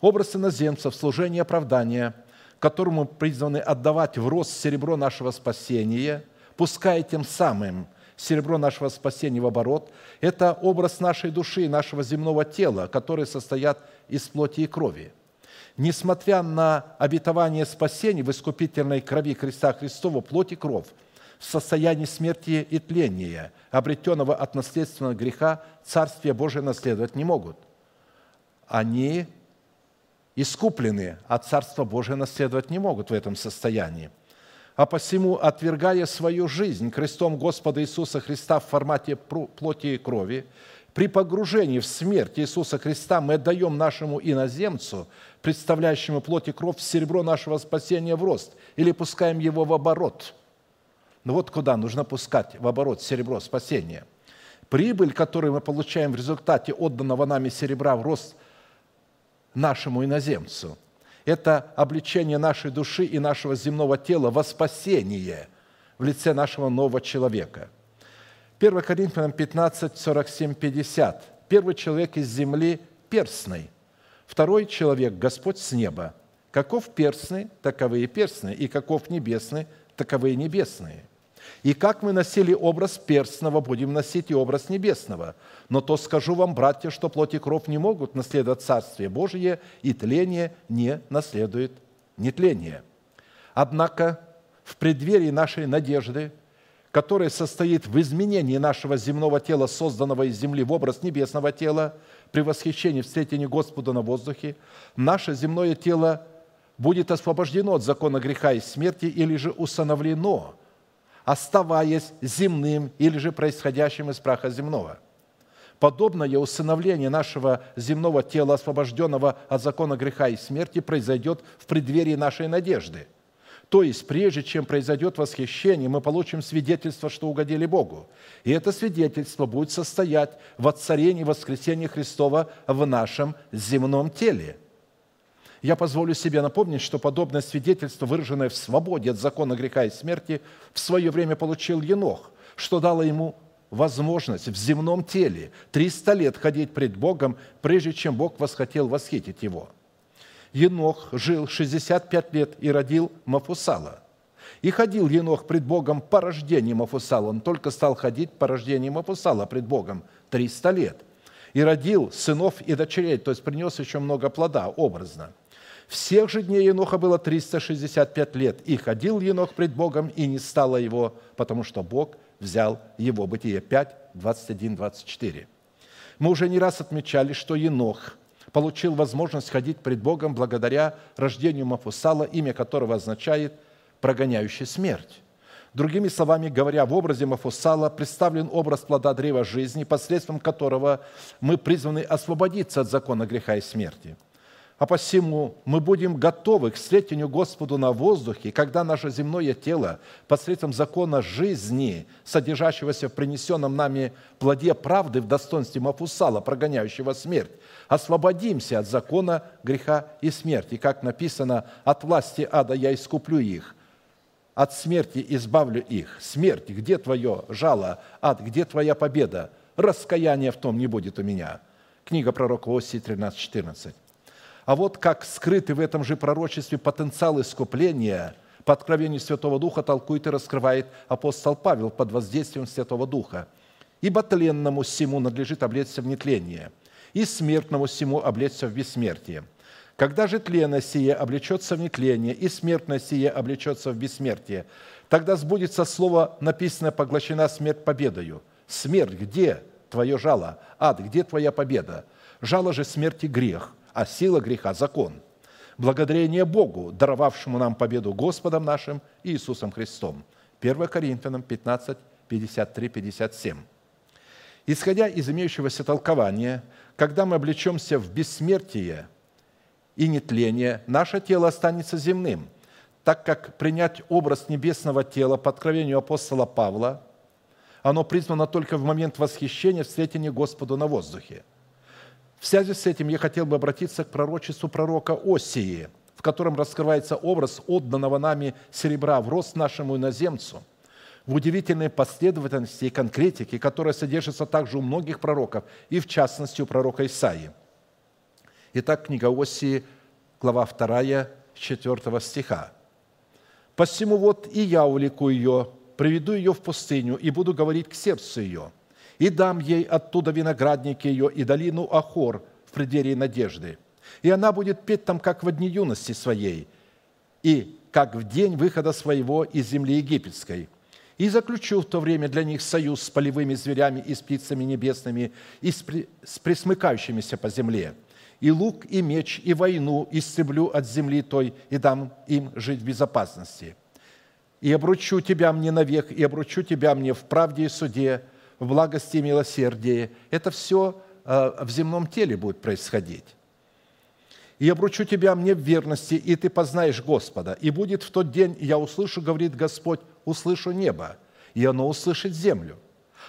Образ иноземца в служении оправдания, которому призваны отдавать в рост серебро нашего спасения, пускай тем самым серебро нашего спасения в оборот, это образ нашей души, нашего земного тела, которые состоят из плоти и крови. Несмотря на обетование спасения в искупительной крови Христа Христова, плоть и кровь в состоянии смерти и тления, обретенного от наследственного греха, Царствие Божие наследовать не могут. Они искуплены, а Царство Божие наследовать не могут в этом состоянии. А посему, отвергая свою жизнь крестом Господа Иисуса Христа в формате плоти и крови, при погружении в смерть Иисуса Христа мы отдаем нашему иноземцу, представляющему плоть и кровь, серебро нашего спасения в рост, или пускаем его в оборот – ну вот куда нужно пускать в оборот серебро спасения. Прибыль, которую мы получаем в результате отданного нами серебра в рост нашему иноземцу, это обличение нашей души и нашего земного тела во спасение в лице нашего нового человека. 1 Коринфянам 15, 47, 50. Первый человек из земли – перстный, второй человек – Господь с неба. Каков перстный, таковы и перстные, и каков небесный, таковы и небесные – и как мы носили образ перстного, будем носить и образ небесного. Но то скажу вам, братья, что плоть и кровь не могут наследовать Царствие Божие, и тление не наследует нетление. Однако в преддверии нашей надежды, которая состоит в изменении нашего земного тела, созданного из земли в образ небесного тела, при восхищении встретении Господа на воздухе, наше земное тело будет освобождено от закона греха и смерти или же усыновлено – оставаясь земным или же происходящим из праха земного. Подобное усыновление нашего земного тела, освобожденного от закона греха и смерти, произойдет в преддверии нашей надежды. То есть, прежде чем произойдет восхищение, мы получим свидетельство, что угодили Богу. И это свидетельство будет состоять в отцарении воскресения Христова в нашем земном теле – я позволю себе напомнить, что подобное свидетельство, выраженное в свободе от закона греха и смерти, в свое время получил Енох, что дало ему возможность в земном теле 300 лет ходить пред Богом, прежде чем Бог восхотел восхитить его. Енох жил 65 лет и родил Мафусала. И ходил Енох пред Богом по рождению Мафусала. Он только стал ходить по рождению Мафусала пред Богом 300 лет. И родил сынов и дочерей, то есть принес еще много плода образно – всех же дней Еноха было 365 лет, и ходил Енох пред Богом, и не стало его, потому что Бог взял его. Бытие 5, 21, 24. Мы уже не раз отмечали, что Енох получил возможность ходить пред Богом благодаря рождению Мафусала, имя которого означает «прогоняющий смерть». Другими словами говоря, в образе Мафусала представлен образ плода древа жизни, посредством которого мы призваны освободиться от закона греха и смерти – А посему мы будем готовы к встретению Господу на воздухе, когда наше земное тело посредством закона жизни, содержащегося в принесенном нами плоде правды в достоинстве Мафусала, прогоняющего смерть, освободимся от закона греха и смерти. Как написано, от власти ада я искуплю их, от смерти избавлю их. Смерть, где твое жало? Ад, где твоя победа? Раскаяния в том не будет у меня. Книга пророка Осии 13, 14. А вот как скрытый в этом же пророчестве потенциал искупления по откровению Святого Духа толкует и раскрывает апостол Павел под воздействием Святого Духа. «Ибо тленному всему надлежит облечься в нетление, и смертному всему облечься в бессмертие. Когда же тлено сие облечется в нетление, и смертное сие облечется в бессмертие, тогда сбудется слово, написанное «поглощена смерть победою». Смерть, где твое жало? Ад, где твоя победа? Жало же смерти – грех – а сила греха – закон. Благодарение Богу, даровавшему нам победу Господом нашим Иисусом Христом. 1 Коринфянам 15, 53, 57. Исходя из имеющегося толкования, когда мы облечемся в бессмертие и нетление, наше тело останется земным, так как принять образ небесного тела по откровению апостола Павла, оно призвано только в момент восхищения встретения Господу на воздухе – в связи с этим я хотел бы обратиться к пророчеству пророка Осии, в котором раскрывается образ отданного нами серебра в рост нашему иноземцу, в удивительной последовательности и конкретике, которая содержится также у многих пророков, и в частности у пророка Исаии. Итак, книга Осии, глава 2, 4 стиха. «Посему вот и я увлеку ее, приведу ее в пустыню и буду говорить к сердцу ее, и дам ей оттуда виноградники ее и долину Ахор в преддверии надежды. И она будет петь там, как в дни юности своей, и как в день выхода своего из земли египетской. И заключу в то время для них союз с полевыми зверями и с птицами небесными, и с, при, с присмыкающимися по земле. И лук, и меч, и войну истреблю от земли той, и дам им жить в безопасности. И обручу тебя мне навек, и обручу тебя мне в правде и суде, в благости и милосердии. Это все э, в земном теле будет происходить. «И обручу тебя мне в верности, и ты познаешь Господа. И будет в тот день, я услышу, говорит Господь, услышу небо, и оно услышит землю.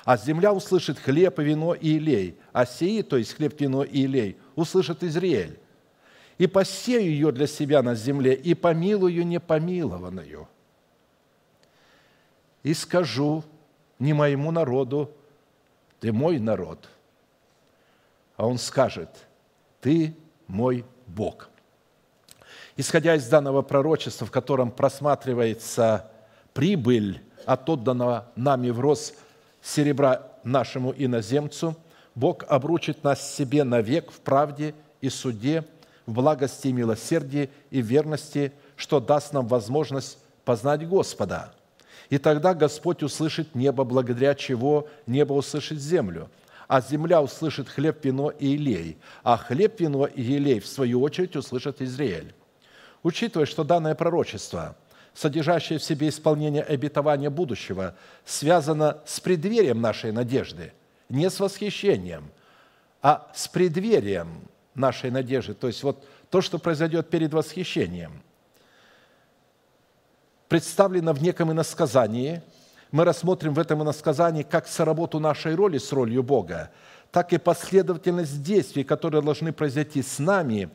А земля услышит хлеб вино и илей, а сии, то есть хлеб, вино и илей, услышит Израиль. И посею ее для себя на земле, и помилую непомилованную. И скажу не моему народу, ты мой народ. А он скажет, ты мой Бог. Исходя из данного пророчества, в котором просматривается прибыль от отданного нами в рост серебра нашему иноземцу, Бог обручит нас себе навек в правде и суде, в благости и милосердии и верности, что даст нам возможность познать Господа – и тогда Господь услышит небо, благодаря чего небо услышит землю, а земля услышит хлеб, вино и елей, а хлеб, вино и елей, в свою очередь, услышит Израиль. Учитывая, что данное пророчество, содержащее в себе исполнение обетования будущего, связано с преддверием нашей надежды, не с восхищением, а с преддверием нашей надежды, то есть вот то, что произойдет перед восхищением – представлено в неком иносказании. Мы рассмотрим в этом иносказании как соработу нашей роли с ролью Бога, так и последовательность действий, которые должны произойти с нами,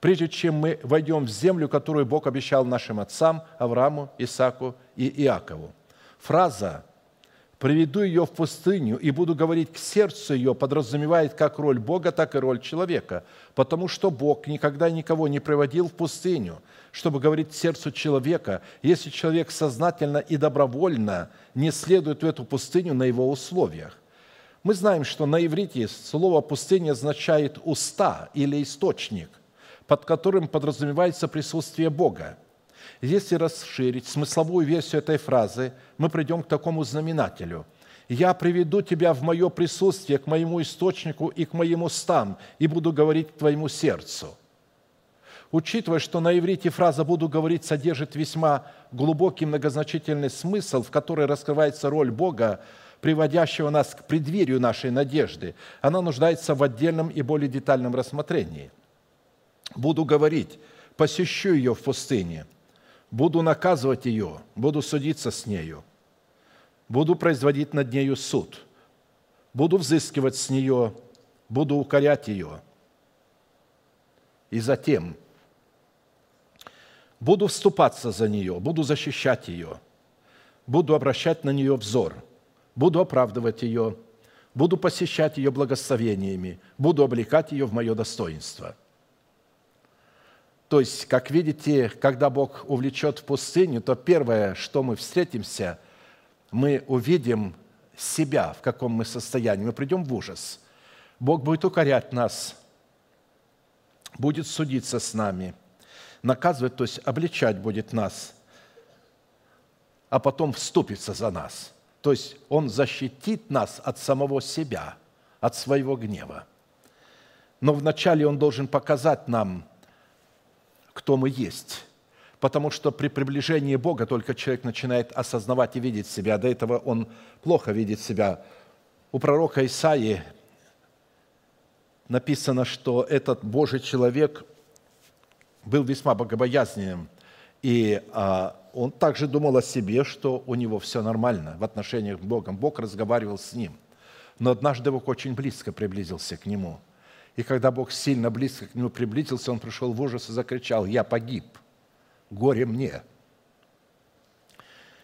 прежде чем мы войдем в землю, которую Бог обещал нашим отцам Аврааму, Исааку и Иакову. Фраза приведу ее в пустыню и буду говорить к сердцу ее, подразумевает как роль Бога, так и роль человека, потому что Бог никогда никого не приводил в пустыню, чтобы говорить сердцу человека, если человек сознательно и добровольно не следует в эту пустыню на его условиях. Мы знаем, что на иврите слово «пустыня» означает «уста» или «источник», под которым подразумевается присутствие Бога – если расширить смысловую версию этой фразы, мы придем к такому знаменателю. «Я приведу тебя в мое присутствие, к моему источнику и к моим устам, и буду говорить к твоему сердцу». Учитывая, что на иврите фраза «буду говорить» содержит весьма глубокий многозначительный смысл, в который раскрывается роль Бога, приводящего нас к преддверию нашей надежды, она нуждается в отдельном и более детальном рассмотрении – буду говорить, посещу ее в пустыне, буду наказывать ее, буду судиться с нею, буду производить над нею суд, буду взыскивать с нее, буду укорять ее. И затем буду вступаться за нее, буду защищать ее, буду обращать на нее взор, буду оправдывать ее, буду посещать ее благословениями, буду облекать ее в мое достоинство – то есть, как видите, когда Бог увлечет в пустыню, то первое, что мы встретимся, мы увидим себя, в каком мы состоянии. Мы придем в ужас. Бог будет укорять нас, будет судиться с нами, наказывать, то есть обличать будет нас, а потом вступится за нас. То есть Он защитит нас от самого себя, от своего гнева. Но вначале Он должен показать нам – кто мы есть. Потому что при приближении Бога только человек начинает осознавать и видеть себя. До этого он плохо видит себя. У пророка Исаии написано, что этот Божий человек был весьма богобоязненным. И а, он также думал о себе, что у него все нормально в отношениях с Богом. Бог разговаривал с ним. Но однажды Бог очень близко приблизился к нему – и когда Бог сильно близко к нему приблизился, он пришел в ужас и закричал, «Я погиб! Горе мне!»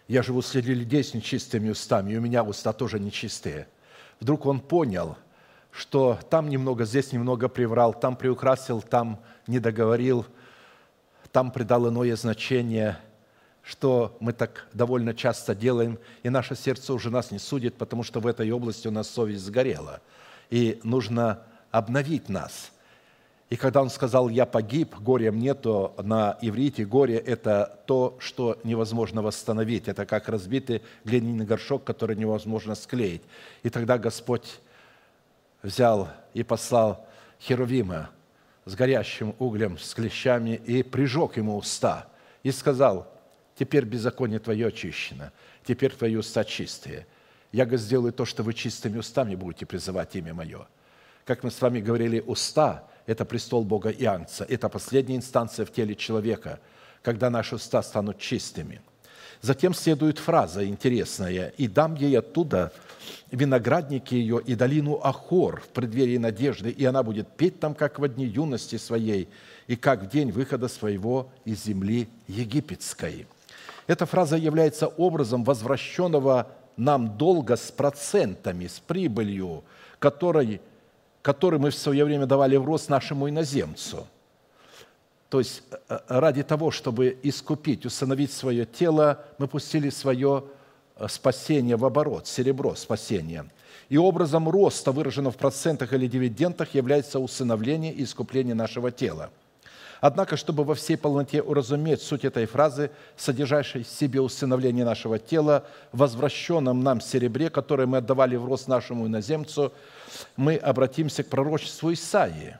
Я живу среди людей с нечистыми устами, и у меня уста тоже нечистые. Вдруг он понял, что там немного, здесь немного приврал, там приукрасил, там не договорил, там придал иное значение, что мы так довольно часто делаем, и наше сердце уже нас не судит, потому что в этой области у нас совесть сгорела. И нужно обновить нас. И когда он сказал «я погиб, горя мне», то на иврите горе – это то, что невозможно восстановить. Это как разбитый глиняный горшок, который невозможно склеить. И тогда Господь взял и послал Херувима с горящим углем, с клещами, и прижег ему уста, и сказал, «Теперь беззаконие твое очищено, теперь твои уста чистые. Я сделаю то, что вы чистыми устами будете призывать имя Мое». Как мы с вами говорили, уста – это престол Бога и Ангца. Это последняя инстанция в теле человека, когда наши уста станут чистыми. Затем следует фраза интересная. «И дам ей оттуда виноградники ее и долину Ахор в преддверии надежды, и она будет петь там, как в дни юности своей, и как в день выхода своего из земли египетской». Эта фраза является образом возвращенного нам долга с процентами, с прибылью, которой который мы в свое время давали в рост нашему иноземцу. То есть э, э, ради того, чтобы искупить, установить свое тело, мы пустили свое спасение в оборот, серебро спасения. И образом роста, выраженного в процентах или дивидендах, является усыновление и искупление нашего тела – Однако, чтобы во всей полноте уразуметь суть этой фразы, содержащей в себе усыновление нашего тела, возвращенном нам серебре, которое мы отдавали в рост нашему иноземцу, мы обратимся к пророчеству Исаии,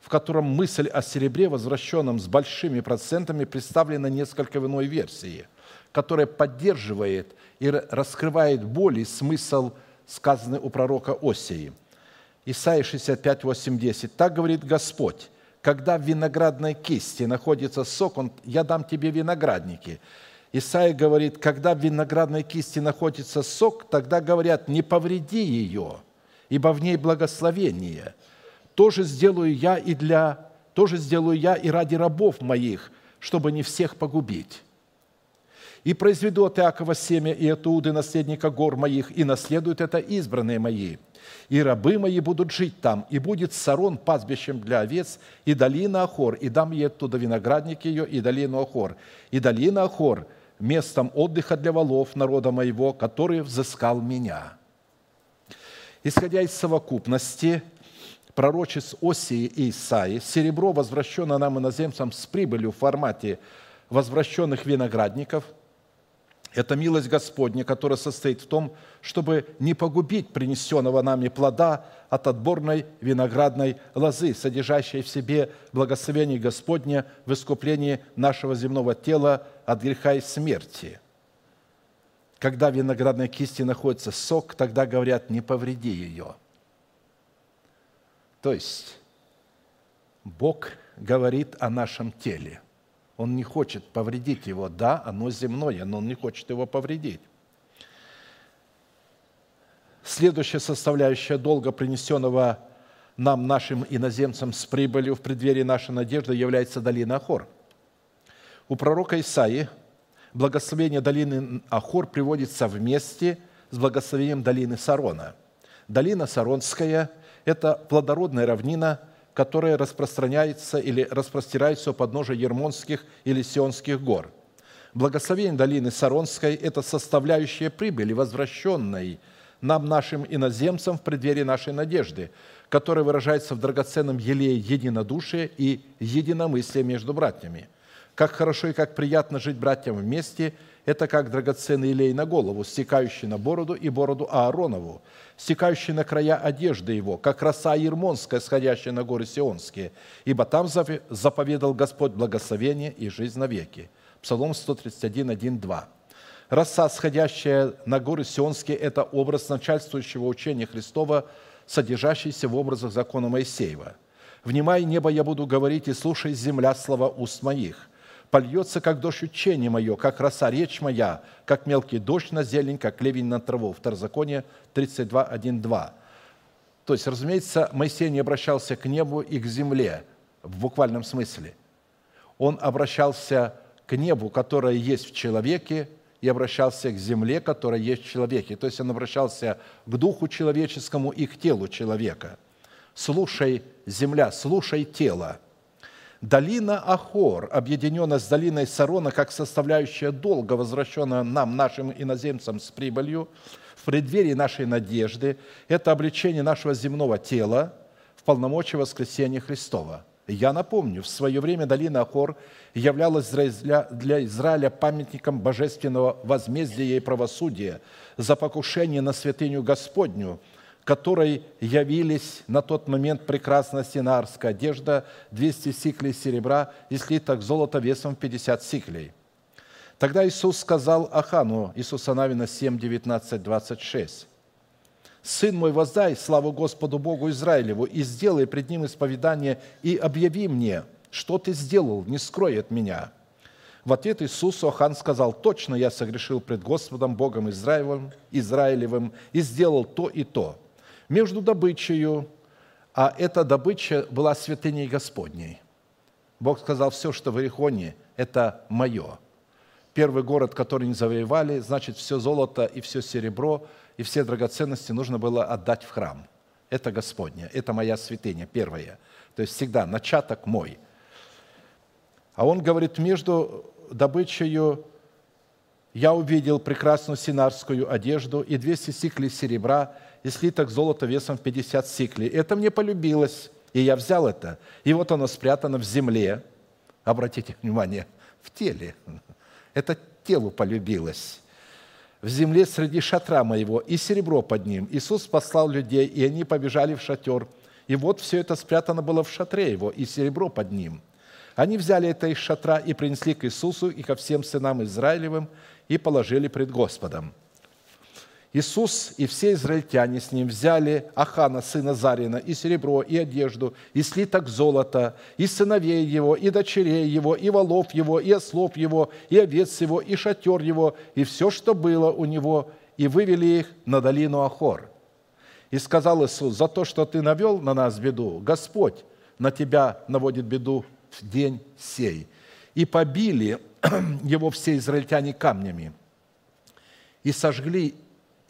в котором мысль о серебре, возвращенном с большими процентами, представлена несколько в иной версии, которая поддерживает и раскрывает более смысл, сказанный у пророка Осии. Исаия 65, 8, 10. «Так говорит Господь, когда в виноградной кисти находится сок, он, я дам тебе виноградники. Исаия говорит, когда в виноградной кисти находится сок, тогда говорят, не повреди ее, ибо в ней благословение. Тоже сделаю я и для, тоже сделаю я и ради рабов моих, чтобы не всех погубить. И произведу от Иакова семя и от Иуды наследника гор моих, и наследуют это избранные мои – и рабы мои будут жить там, и будет Сарон пастбищем для овец, и долина Ахор, и дам ей оттуда виноградник ее, и долину Ахор, и долина Ахор местом отдыха для волов народа моего, который взыскал меня». Исходя из совокупности пророчеств Осии и Исаи, серебро, возвращенное нам иноземцам с прибылью в формате возвращенных виноградников – это милость Господня, которая состоит в том, чтобы не погубить принесенного нами плода от отборной виноградной лозы, содержащей в себе благословение Господня в искуплении нашего земного тела от греха и смерти. Когда в виноградной кисти находится сок, тогда говорят, не повреди ее. То есть Бог говорит о нашем теле. Он не хочет повредить его. Да, оно земное, но он не хочет его повредить. Следующая составляющая долга, принесенного нам, нашим иноземцам, с прибылью в преддверии нашей надежды, является долина Ахор. У пророка Исаии благословение долины Ахор приводится вместе с благословением долины Сарона. Долина Саронская – это плодородная равнина, которая распространяется или распростирается у подножия Ермонских или Сионских гор. Благословение долины Саронской – это составляющая прибыли, возвращенной нам, нашим иноземцам, в преддверии нашей надежды, которая выражается в драгоценном елее единодушия и единомыслия между братьями. Как хорошо и как приятно жить братьям вместе – это как драгоценный елей на голову, стекающий на бороду и бороду Ааронову, стекающий на края одежды его, как роса ермонская, сходящая на горы Сионские, ибо там заповедал Господь благословение и жизнь навеки». Псалом 131, 1, 2. Роса, сходящая на горы Сионские, это образ начальствующего учения Христова, содержащийся в образах закона Моисеева. «Внимай, небо, я буду говорить, и слушай, земля, слова уст моих. Польется, как дождь учение мое, как роса речь моя, как мелкий дождь на зелень, как ливень на траву». Второзаконие 32, 1, 2. То есть, разумеется, Моисей не обращался к небу и к земле в буквальном смысле. Он обращался к небу, которое есть в человеке, и обращался к земле, которая есть в человеке. То есть он обращался к духу человеческому и к телу человека. Слушай, земля, слушай тело. Долина Ахор, объединенная с долиной Сарона как составляющая долга, возвращенная нам, нашим иноземцам с прибылью, в преддверии нашей надежды, это обличение нашего земного тела в полномочия воскресения Христова – я напомню, в свое время долина Ахор являлась для Израиля памятником божественного возмездия и правосудия за покушение на святыню Господню, которой явились на тот момент прекрасная синарская одежда, 200 сиклей серебра и слиток золота весом 50 сиклей. Тогда Иисус сказал Ахану, Иисуса Навина 7, 19, 26, Сын мой, воздай славу Господу Богу Израилеву, и сделай пред Ним исповедание, и объяви мне, что ты сделал, не скрой от меня». В ответ Иисусу Ахан сказал, «Точно я согрешил пред Господом Богом Израилевым, Израилевым и сделал то и то». Между добычею, а эта добыча была святыней Господней. Бог сказал, все, что в Иерихоне, это мое. Первый город, который не завоевали, значит, все золото и все серебро – и все драгоценности нужно было отдать в храм. Это Господня, это моя святыня, первая. То есть всегда начаток мой. А он говорит, между добычею я увидел прекрасную синарскую одежду и 200 сиклей серебра и слиток золота весом в 50 сиклей. Это мне полюбилось, и я взял это. И вот оно спрятано в земле. Обратите внимание, в теле. Это телу полюбилось в земле среди шатра моего, и серебро под ним. Иисус послал людей, и они побежали в шатер. И вот все это спрятано было в шатре его, и серебро под ним. Они взяли это из шатра и принесли к Иисусу и ко всем сынам Израилевым, и положили пред Господом. Иисус и все израильтяне с ним взяли Ахана, сына Зарина, и серебро, и одежду, и слиток золота, и сыновей его, и дочерей его, и волов его, и ослов его, и овец его, и шатер его, и все, что было у него, и вывели их на долину Ахор. И сказал Иисус, за то, что ты навел на нас беду, Господь на тебя наводит беду в день сей. И побили (clears throat) его все израильтяне камнями, и сожгли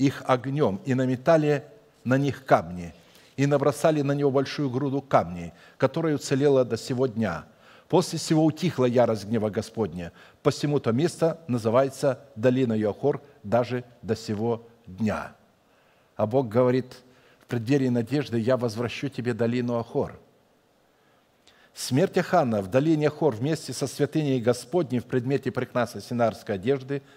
их огнем и наметали на них камни, и набросали на него большую груду камней, которая уцелела до сего дня. После всего утихла ярость гнева Господня. Посему то место называется долина Йохор даже до сего дня. А Бог говорит, в преддверии надежды я возвращу тебе долину Ахор. Смерть Ахана в долине Ахор вместе со святыней Господней в предмете прекрасной синарской одежды –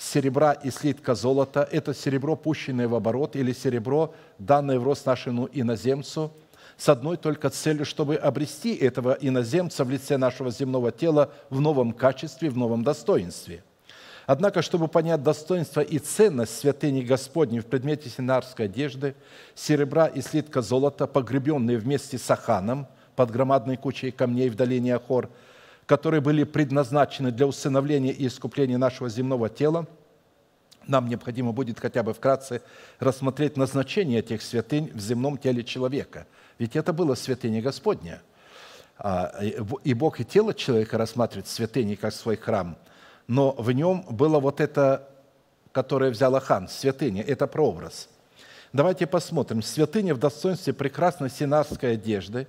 серебра и слитка золота – это серебро, пущенное в оборот, или серебро, данное в рост нашему иноземцу, с одной только целью, чтобы обрести этого иноземца в лице нашего земного тела в новом качестве, в новом достоинстве. Однако, чтобы понять достоинство и ценность святыни Господней в предмете синарской одежды, серебра и слитка золота, погребенные вместе с Аханом, под громадной кучей камней в долине Ахор, которые были предназначены для усыновления и искупления нашего земного тела, нам необходимо будет хотя бы вкратце рассмотреть назначение этих святынь в земном теле человека. Ведь это было святыня Господня. А, и Бог и тело человека рассматривает святыней как свой храм, но в нем было вот это, которое взял Ахан, святыня, это прообраз – Давайте посмотрим. Святыня в достоинстве прекрасной синарской одежды.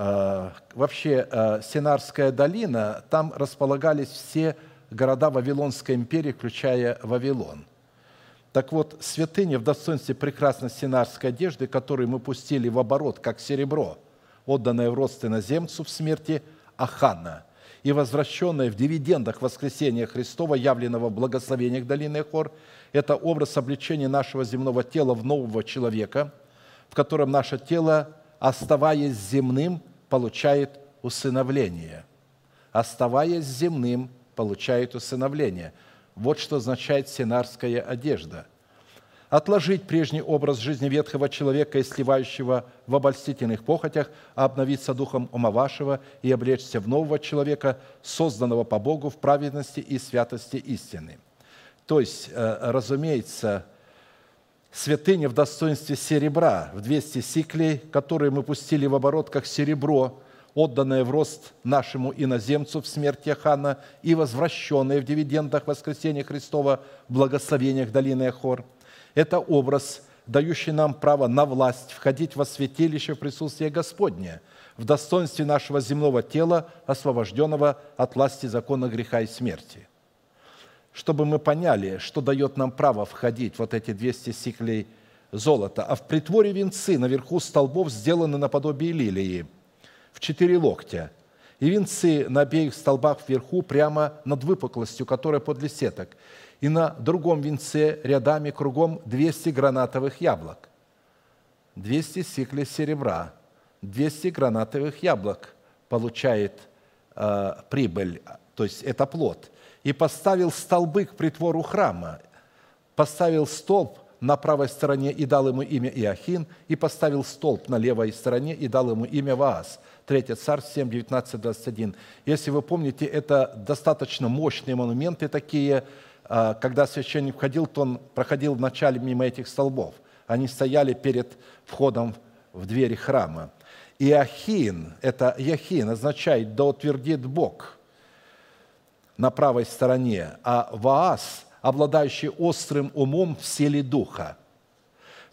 А, вообще, а, Синарская долина, там располагались все города Вавилонской империи, включая Вавилон. Так вот, святыня в достоинстве прекрасной синарской одежды, которую мы пустили в оборот, как серебро, отданное в рост иноземцу в смерти Ахана – и возвращенное в дивидендах воскресения Христова, явленного в благословениях долины Хор, это образ обличения нашего земного тела в нового человека, в котором наше тело, оставаясь земным, получает усыновление. Оставаясь земным, получает усыновление. Вот что означает синарская одежда – отложить прежний образ жизни ветхого человека и сливающего в обольстительных похотях, а обновиться духом ума вашего и облечься в нового человека, созданного по Богу в праведности и святости истины». То есть, э, разумеется, святыня в достоинстве серебра, в 200 сиклей, которые мы пустили в оборот как серебро, отданное в рост нашему иноземцу в смерти Хана и возвращенное в дивидендах воскресения Христова благословениях долины Ахор – это образ, дающий нам право на власть входить во святилище в присутствие Господне, в достоинстве нашего земного тела, освобожденного от власти закона греха и смерти. Чтобы мы поняли, что дает нам право входить вот эти 200 сиклей золота. А в притворе венцы наверху столбов сделаны наподобие лилии в четыре локтя. И венцы на обеих столбах вверху прямо над выпуклостью, которая подле сеток и на другом венце рядами кругом 200 гранатовых яблок. 200 сиклей серебра, 200 гранатовых яблок получает э, прибыль, то есть это плод. И поставил столбы к притвору храма, поставил столб на правой стороне и дал ему имя Иохин, и поставил столб на левой стороне и дал ему имя Ваас. 3 Царь 7, 19, 21. Если вы помните, это достаточно мощные монументы такие, а, когда священник входил, то он проходил вначале мимо этих столбов. Они стояли перед входом в двери храма. Иохин, это Яхин, означает «да утвердит Бог» на правой стороне, а Ваас, обладающий острым умом в силе духа.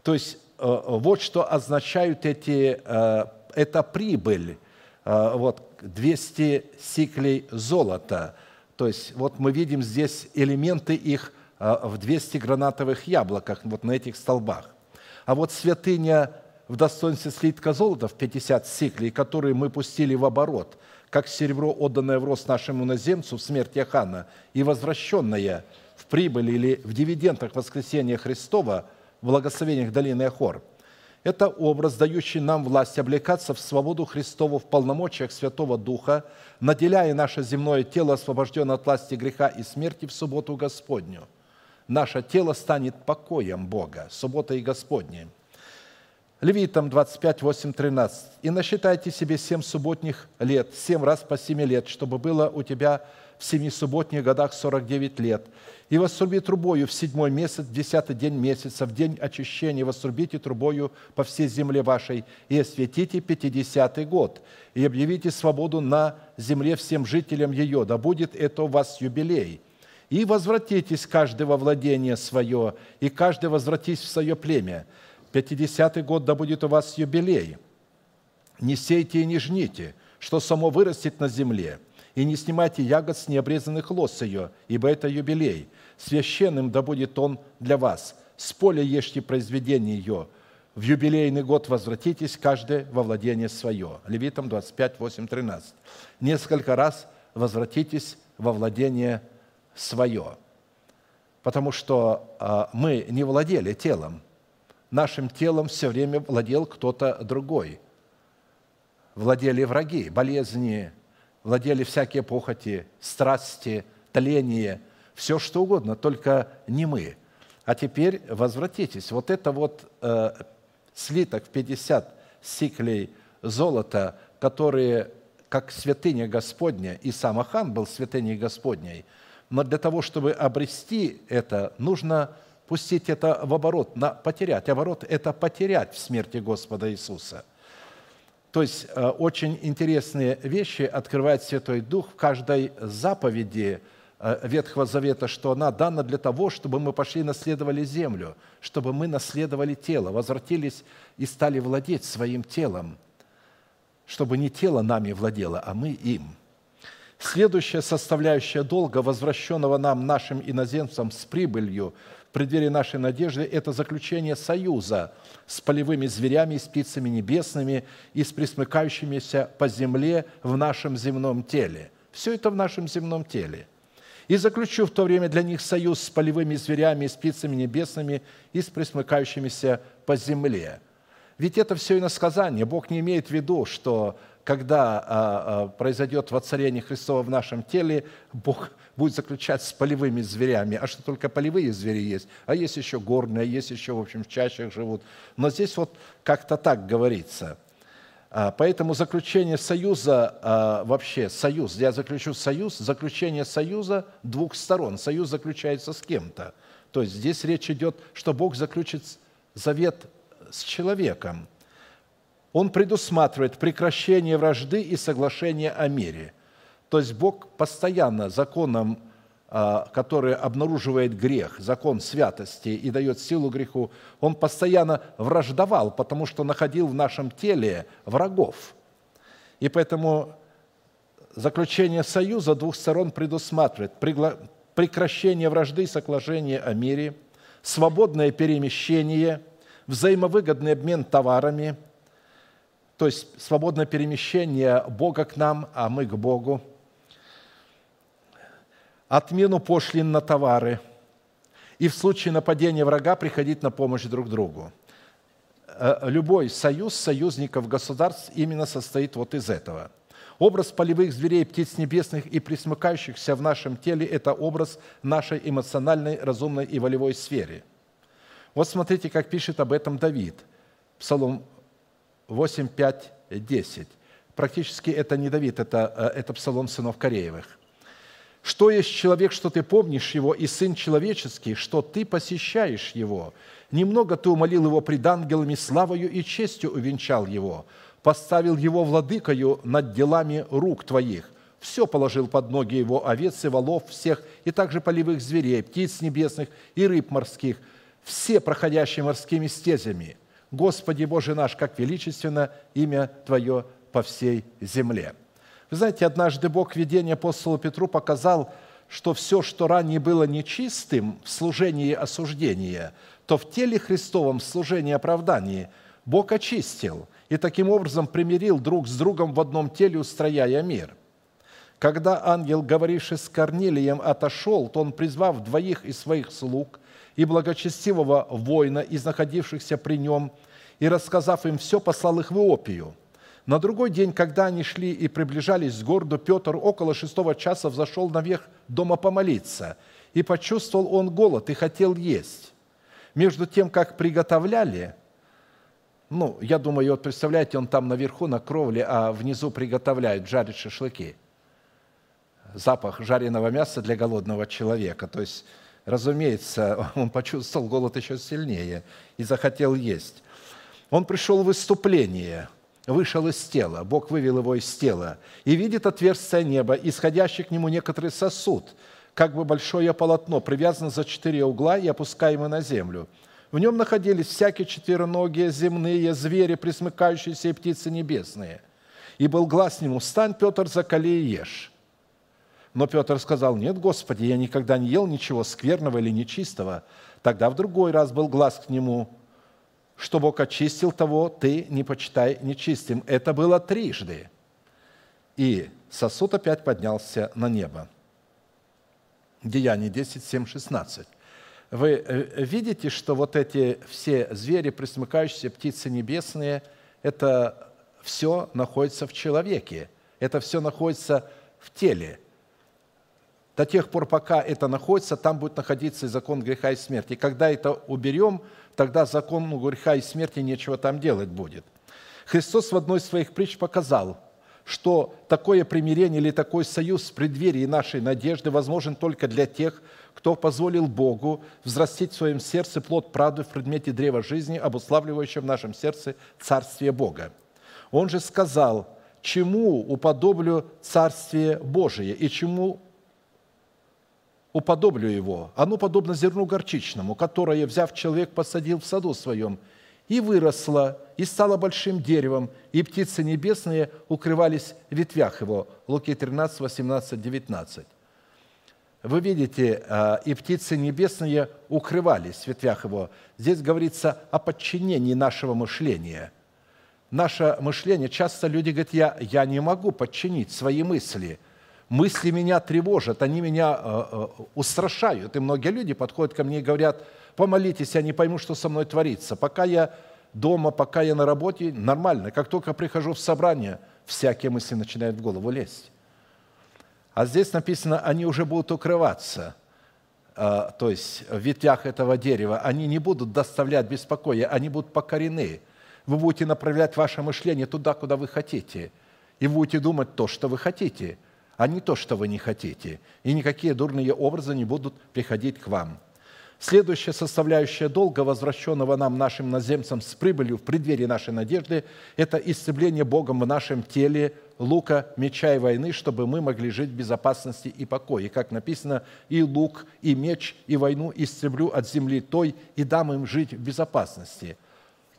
То есть э, вот что означают эти, э, это прибыль, э, вот 200 сиклей золота – то есть вот мы видим здесь элементы их в 200 гранатовых яблоках, вот на этих столбах. А вот святыня в достоинстве слитка золота в 50 сиклей, которые мы пустили в оборот, как серебро, отданное в рост нашему наземцу в смерти Ахана и возвращенное в прибыль или в дивидендах воскресения Христова в благословениях долины Ахор – это образ, дающий нам власть облекаться в свободу Христову в полномочиях Святого Духа, наделяя наше земное тело, освобожденное от власти греха и смерти в субботу Господню. Наше тело станет покоем Бога, суббота и Господня. Левитам 25, 8, 13. «И насчитайте себе семь субботних лет, семь раз по семи лет, чтобы было у тебя в семи субботних годах сорок девять лет, и восруби трубою в седьмой месяц, в десятый день месяца, в день очищения восрубите трубою по всей земле вашей, и осветите пятидесятый год, и объявите свободу на земле всем жителям ее, да будет это у вас юбилей. И возвратитесь каждый во владение свое, и каждый возвратись в свое племя. Пятидесятый год да будет у вас юбилей. Не сейте и не жните, что само вырастет на земле – и не снимайте ягод с необрезанных лос ее, ибо это юбилей. Священным да будет он для вас. С поля ешьте произведение ее. В юбилейный год возвратитесь каждый во владение свое». Левитам 25, 8, 13. Несколько раз возвратитесь во владение свое. Потому что а, мы не владели телом. Нашим телом все время владел кто-то другой. Владели враги, болезни, владели всякие похоти, страсти, тление, все что угодно, только не мы. А теперь возвратитесь. Вот это вот э, слиток в 50 сиклей золота которые как святыня Господня, и сам Ахан был святыней Господней, но для того, чтобы обрести это, нужно пустить это в оборот, на, потерять. Оборот – это потерять в смерти Господа Иисуса. То есть э, очень интересные вещи открывает Святой Дух в каждой заповеди э, Ветхого Завета, что она дана для того, чтобы мы пошли и наследовали землю, чтобы мы наследовали тело, возвратились и стали владеть своим телом, чтобы не тело нами владело, а мы им – Следующая составляющая долга, возвращенного нам, нашим иноземцам, с прибылью преддверии нашей надежды – это заключение союза с полевыми зверями и с птицами небесными и с присмыкающимися по земле в нашем земном теле. Все это в нашем земном теле. «И заключу в то время для них союз с полевыми зверями и с птицами небесными и с присмыкающимися по земле». Ведь это все иносказание. Бог не имеет в виду, что когда а, а, произойдет воцарение Христова в нашем теле, Бог будет заключать с полевыми зверями. А что только полевые звери есть? А есть еще горные, есть еще, в общем, в чащах живут. Но здесь вот как-то так говорится. А, поэтому заключение союза, вообще союз, я заключу союз, заключение союза двух сторон. Союз заключается с кем-то. То есть здесь речь идет, что Бог заключит завет с человеком – он предусматривает прекращение вражды и соглашение о мире. То есть Бог постоянно законом, а, который обнаруживает грех, закон святости и дает силу греху, он постоянно враждовал, потому что находил в нашем теле врагов. И поэтому заключение союза двух сторон предусматривает прекращение вражды и соглашение о мире, свободное перемещение, взаимовыгодный обмен товарами – то есть свободное перемещение Бога к нам, а мы к Богу, отмену пошлин на товары и в случае нападения врага приходить на помощь друг другу. Э, любой союз союзников государств именно состоит вот из этого. Образ полевых зверей, птиц небесных и присмыкающихся в нашем теле – это образ нашей эмоциональной, разумной и волевой сфере. Вот смотрите, как пишет об этом Давид. Псалом 8, 5, 10. Практически это не Давид, это, э, это псалом сынов Кореевых. «Что есть человек, что ты помнишь его, и сын человеческий, что ты посещаешь его? Немного ты умолил его пред ангелами, славою и честью увенчал его, поставил его владыкою над делами рук твоих, все положил под ноги его овец и волов всех, и также полевых зверей, птиц небесных и рыб морских, все проходящие морскими стезями – Господи Боже наш, как величественно имя Твое по всей земле». Вы знаете, однажды Бог в видении апостолу Петру показал, что все, что ранее было нечистым в служении осуждения, то в теле Христовом в служении оправдания Бог очистил и таким образом примирил друг с другом в одном теле, устрояя мир. Когда ангел, говоривший с Корнилием, отошел, то он, призвав двоих из своих слуг и благочестивого воина из находившихся при нем – и, рассказав им все, послал их в Иопию. На другой день, когда они шли и приближались к городу, Петр около шестого часа взошел наверх дома помолиться, и почувствовал он голод и хотел есть. Между тем, как приготовляли, ну, я думаю, вот представляете, он там наверху на кровле, а внизу приготовляют, жарят шашлыки. Запах жареного мяса для голодного человека. То есть, разумеется, (laughs) он почувствовал голод еще сильнее и захотел есть. Он пришел в выступление, вышел из тела, Бог вывел его из тела, и видит отверстие неба, исходящий к нему некоторый сосуд, как бы большое полотно, привязано за четыре угла и опускаемое на землю. В нем находились всякие четвероногие земные звери, присмыкающиеся и птицы небесные. И был глаз нему, «Стань, Петр, закали и ешь». Но Петр сказал, «Нет, Господи, я никогда не ел ничего скверного или нечистого». Тогда в другой раз был глаз к нему, что Бог очистил того, ты не почитай нечистым. Это было трижды. И сосуд опять поднялся на небо. Деяние 10, 7, 16. Вы э, видите, что вот эти все звери, присмыкающиеся, птицы небесные, это все находится в человеке, это все находится в теле. До тех пор, пока это находится, там будет находиться и закон греха и смерти. И когда это уберем – тогда закону греха и смерти нечего там делать будет. Христос в одной из своих притч показал, что такое примирение или такой союз в преддверии нашей надежды возможен только для тех, кто позволил Богу взрастить в своем сердце плод правды в предмете древа жизни, обуславливающего в нашем сердце Царствие Бога. Он же сказал, чему уподоблю Царствие Божие и чему уподоблю его. Оно подобно зерну горчичному, которое, взяв человек, посадил в саду своем, и выросло, и стало большим деревом, и птицы небесные укрывались в ветвях его». Луки 13, 18, 19. Вы видите, а, и птицы небесные укрывались в ветвях его. Здесь говорится о подчинении нашего мышления. Наше мышление, часто люди говорят, я, я не могу подчинить свои мысли – мысли меня тревожат, они меня э, э, устрашают. И многие люди подходят ко мне и говорят, помолитесь, я не пойму, что со мной творится. Пока я дома, пока я на работе, нормально. Как только прихожу в собрание, всякие мысли начинают в голову лезть. А здесь написано, они уже будут укрываться, э, то есть в ветвях этого дерева. Они не будут доставлять беспокоя, они будут покорены. Вы будете направлять ваше мышление туда, куда вы хотите. И будете думать то, что вы хотите – а не то, что вы не хотите. И никакие дурные образы не будут приходить к вам. Следующая составляющая долга, возвращенного нам, нашим наземцам, с прибылью в преддверии нашей надежды, это исцепление Богом в нашем теле лука, меча и войны, чтобы мы могли жить в безопасности и покое. как написано, «И лук, и меч, и войну исцеплю от земли той, и дам им жить в безопасности».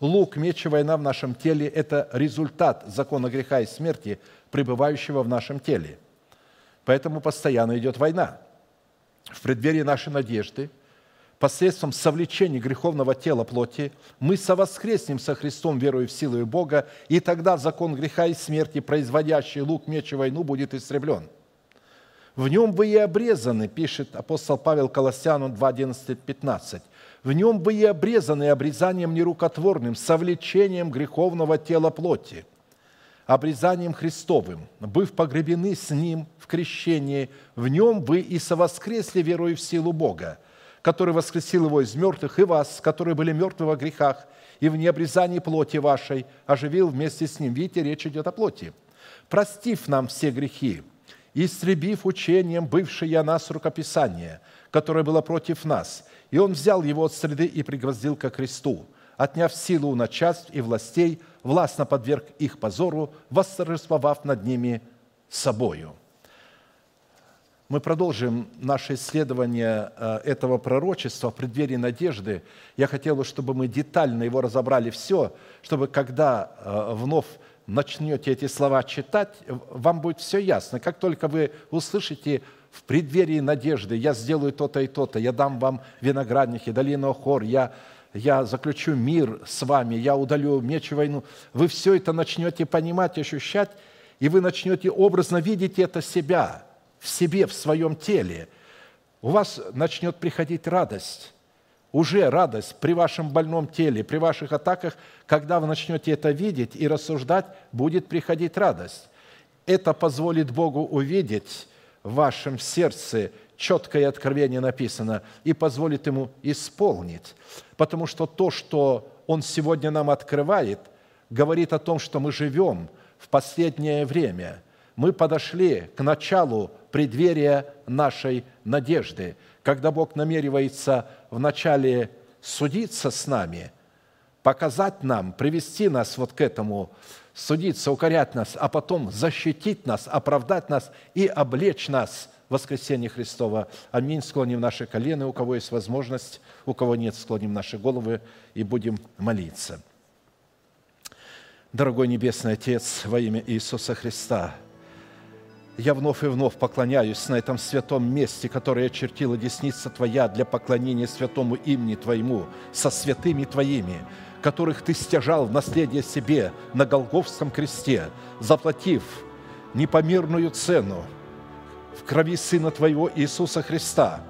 Лук, меч и война в нашем теле – это результат закона греха и смерти, пребывающего в нашем теле – Поэтому постоянно идет война. В преддверии нашей надежды, посредством совлечения греховного тела плоти, мы совоскреснем со Христом, веруя в силу Бога, и тогда закон греха и смерти, производящий лук, меч и войну, будет истреблен. В нем вы и обрезаны, пишет апостол Павел Колоссяну 2, 11, 15. В нем вы и обрезаны обрезанием нерукотворным, совлечением греховного тела плоти – обрезанием Христовым, быв погребены с Ним в крещении, в Нем вы и совоскресли, верою в силу Бога, который воскресил Его из мертвых, и вас, которые были мертвы во грехах, и в необрезании плоти вашей оживил вместе с Ним. Видите, речь идет о плоти. Простив нам все грехи, истребив учением бывшее о нас рукописание, которое было против нас, и Он взял его от среды и пригвоздил ко кресту, отняв силу у начальств и властей – властно подверг их позору, восторжествовав над ними собою. Мы продолжим наше исследование э, этого пророчества в преддверии надежды. Я хотел бы, чтобы мы детально его разобрали все, чтобы когда э, вновь начнете эти слова читать, вам будет все ясно. Как только вы услышите в преддверии надежды, я сделаю то-то и то-то, я дам вам виноградники, долину хор, я я заключу мир с вами, я удалю меч и войну. Вы все это начнете понимать, ощущать, и вы начнете образно видеть это себя, в себе, в своем теле. У вас начнет приходить радость, уже радость при вашем больном теле, при ваших атаках, когда вы начнете это видеть и рассуждать, будет приходить радость. Это позволит Богу увидеть в вашем сердце четкое откровение написано, и позволит ему исполнить. Потому что то, что он сегодня нам открывает, говорит о том, что мы живем в последнее время. Мы подошли к началу преддверия нашей надежды, когда Бог намеревается вначале судиться с нами, показать нам, привести нас вот к этому, судиться, укорять нас, а потом защитить нас, оправдать нас и облечь нас – воскресения Христова. Аминь. Склоним наши колено, у кого есть возможность, у кого нет, склоним наши головы и будем молиться. Дорогой Небесный Отец, во имя Иисуса Христа, я вновь и вновь поклоняюсь на этом святом месте, которое очертила десница Твоя для поклонения святому имени Твоему, со святыми Твоими, которых Ты стяжал в наследие себе на Голговском кресте, заплатив непомерную цену крови Сына Твоего Иисуса Христа,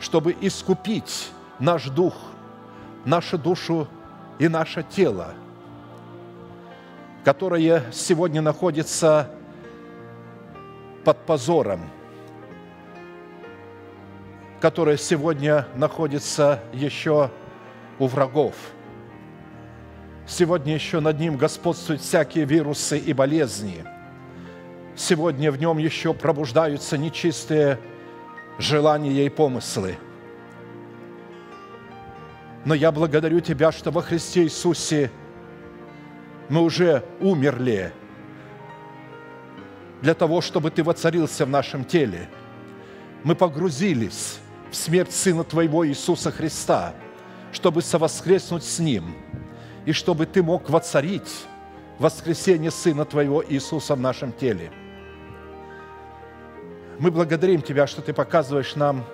чтобы искупить наш дух, нашу душу и наше тело, которое сегодня находится под позором, которое сегодня находится еще у врагов. Сегодня еще над ним господствуют всякие вирусы и болезни – сегодня в нем еще пробуждаются нечистые желания и помыслы. Но я благодарю Тебя, что во Христе Иисусе мы уже умерли для того, чтобы Ты воцарился в нашем теле. Мы погрузились в смерть Сына Твоего Иисуса Христа, чтобы совоскреснуть с Ним, и чтобы Ты мог воцарить воскресение Сына Твоего Иисуса в нашем теле. Мы благодарим Тебя, что Ты показываешь нам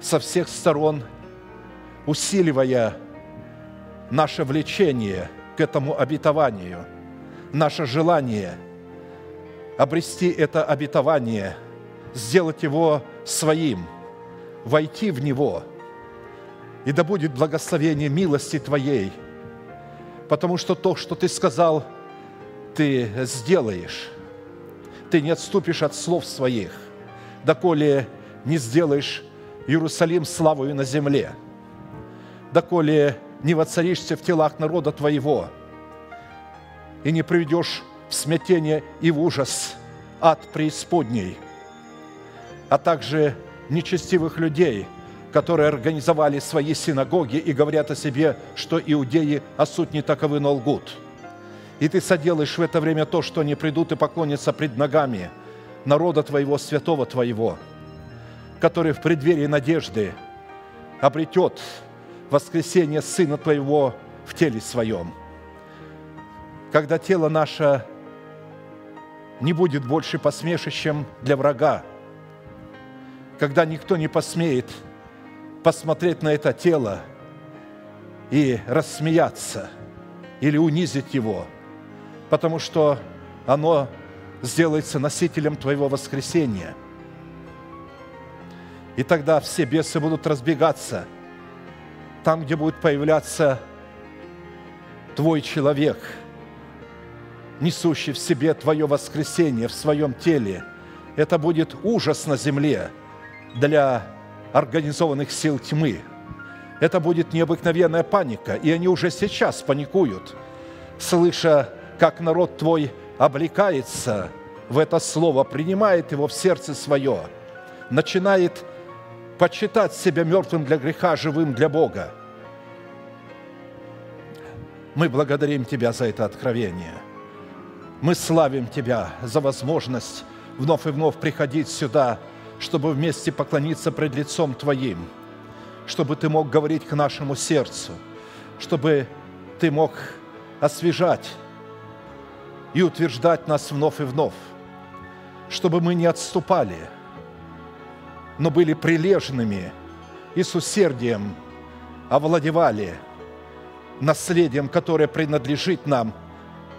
со всех сторон, усиливая наше влечение к этому обетованию, наше желание обрести это обетование, сделать его своим, войти в него, и да будет благословение милости Твоей – потому что то, что ты сказал, ты сделаешь. Ты не отступишь от слов своих, доколе не сделаешь Иерусалим славою на земле, доколе не воцаришься в телах народа твоего и не приведешь в смятение и в ужас ад преисподней, а также нечестивых людей – которые организовали свои синагоги и говорят о себе, что иудеи, а суть не таковы, но лгут. И ты соделаешь в это время то, что они придут и поклонятся пред ногами народа Твоего, святого Твоего, который в преддверии надежды обретет воскресение Сына Твоего в теле Своем. Когда тело наше не будет больше посмешищем для врага, когда никто не посмеет – посмотреть на это тело и рассмеяться или унизить его, потому что оно сделается носителем твоего воскресения. И тогда все бесы будут разбегаться там, где будет появляться твой человек, несущий в себе твое воскресение в своем теле. Это будет ужас на земле для организованных сил тьмы. Это будет необыкновенная паника, и они уже сейчас паникуют, слыша, как народ твой облекается в это слово, принимает его в сердце свое, начинает почитать себя мертвым для греха, живым для Бога. Мы благодарим Тебя за это откровение. Мы славим Тебя за возможность вновь и вновь приходить сюда – чтобы вместе поклониться пред лицом Твоим, чтобы Ты мог говорить к нашему сердцу, чтобы Ты мог освежать и утверждать нас вновь и вновь, чтобы мы не отступали, но были прилежными и с усердием овладевали наследием, которое принадлежит нам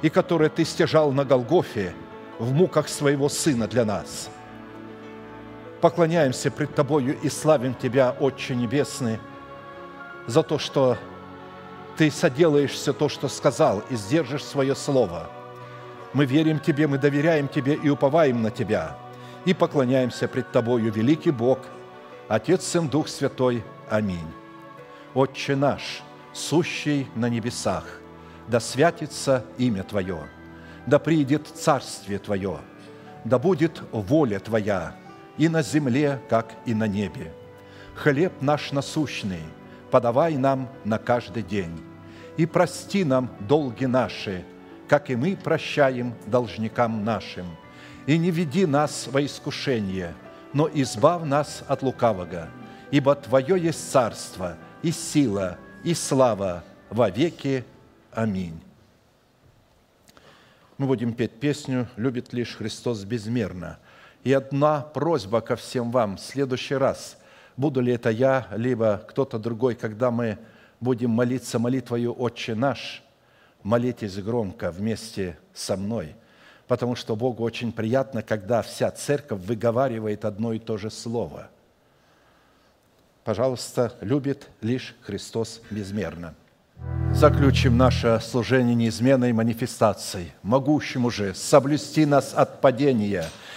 и которое Ты стяжал на Голгофе в муках своего Сына для нас – поклоняемся пред Тобою и славим Тебя, Отче Небесный, за то, что Ты соделаешь все то, что сказал, и сдержишь свое слово. Мы верим Тебе, мы доверяем Тебе и уповаем на Тебя, и поклоняемся пред Тобою, великий Бог, Отец, Сын, Дух Святой. Аминь. Отче наш, сущий на небесах, да святится имя Твое, да приидет Царствие Твое, да будет воля Твоя – и на земле, как и на небе. Хлеб наш насущный подавай нам на каждый день, и прости нам долги наши, как и мы прощаем должникам нашим. И не веди нас во искушение, но избав нас от лукавого, ибо Твое есть царство, и сила, и слава во веки. Аминь. Мы будем петь песню «Любит лишь Христос безмерно». И одна просьба ко всем вам. В следующий раз, буду ли это я, либо кто-то другой, когда мы будем молиться молитвою «Отче наш», молитесь громко вместе со мной, потому что Богу очень приятно, когда вся церковь выговаривает одно и то же слово. Пожалуйста, любит лишь Христос безмерно. Заключим наше служение неизменной манифестацией, могущему же соблюсти нас от падения –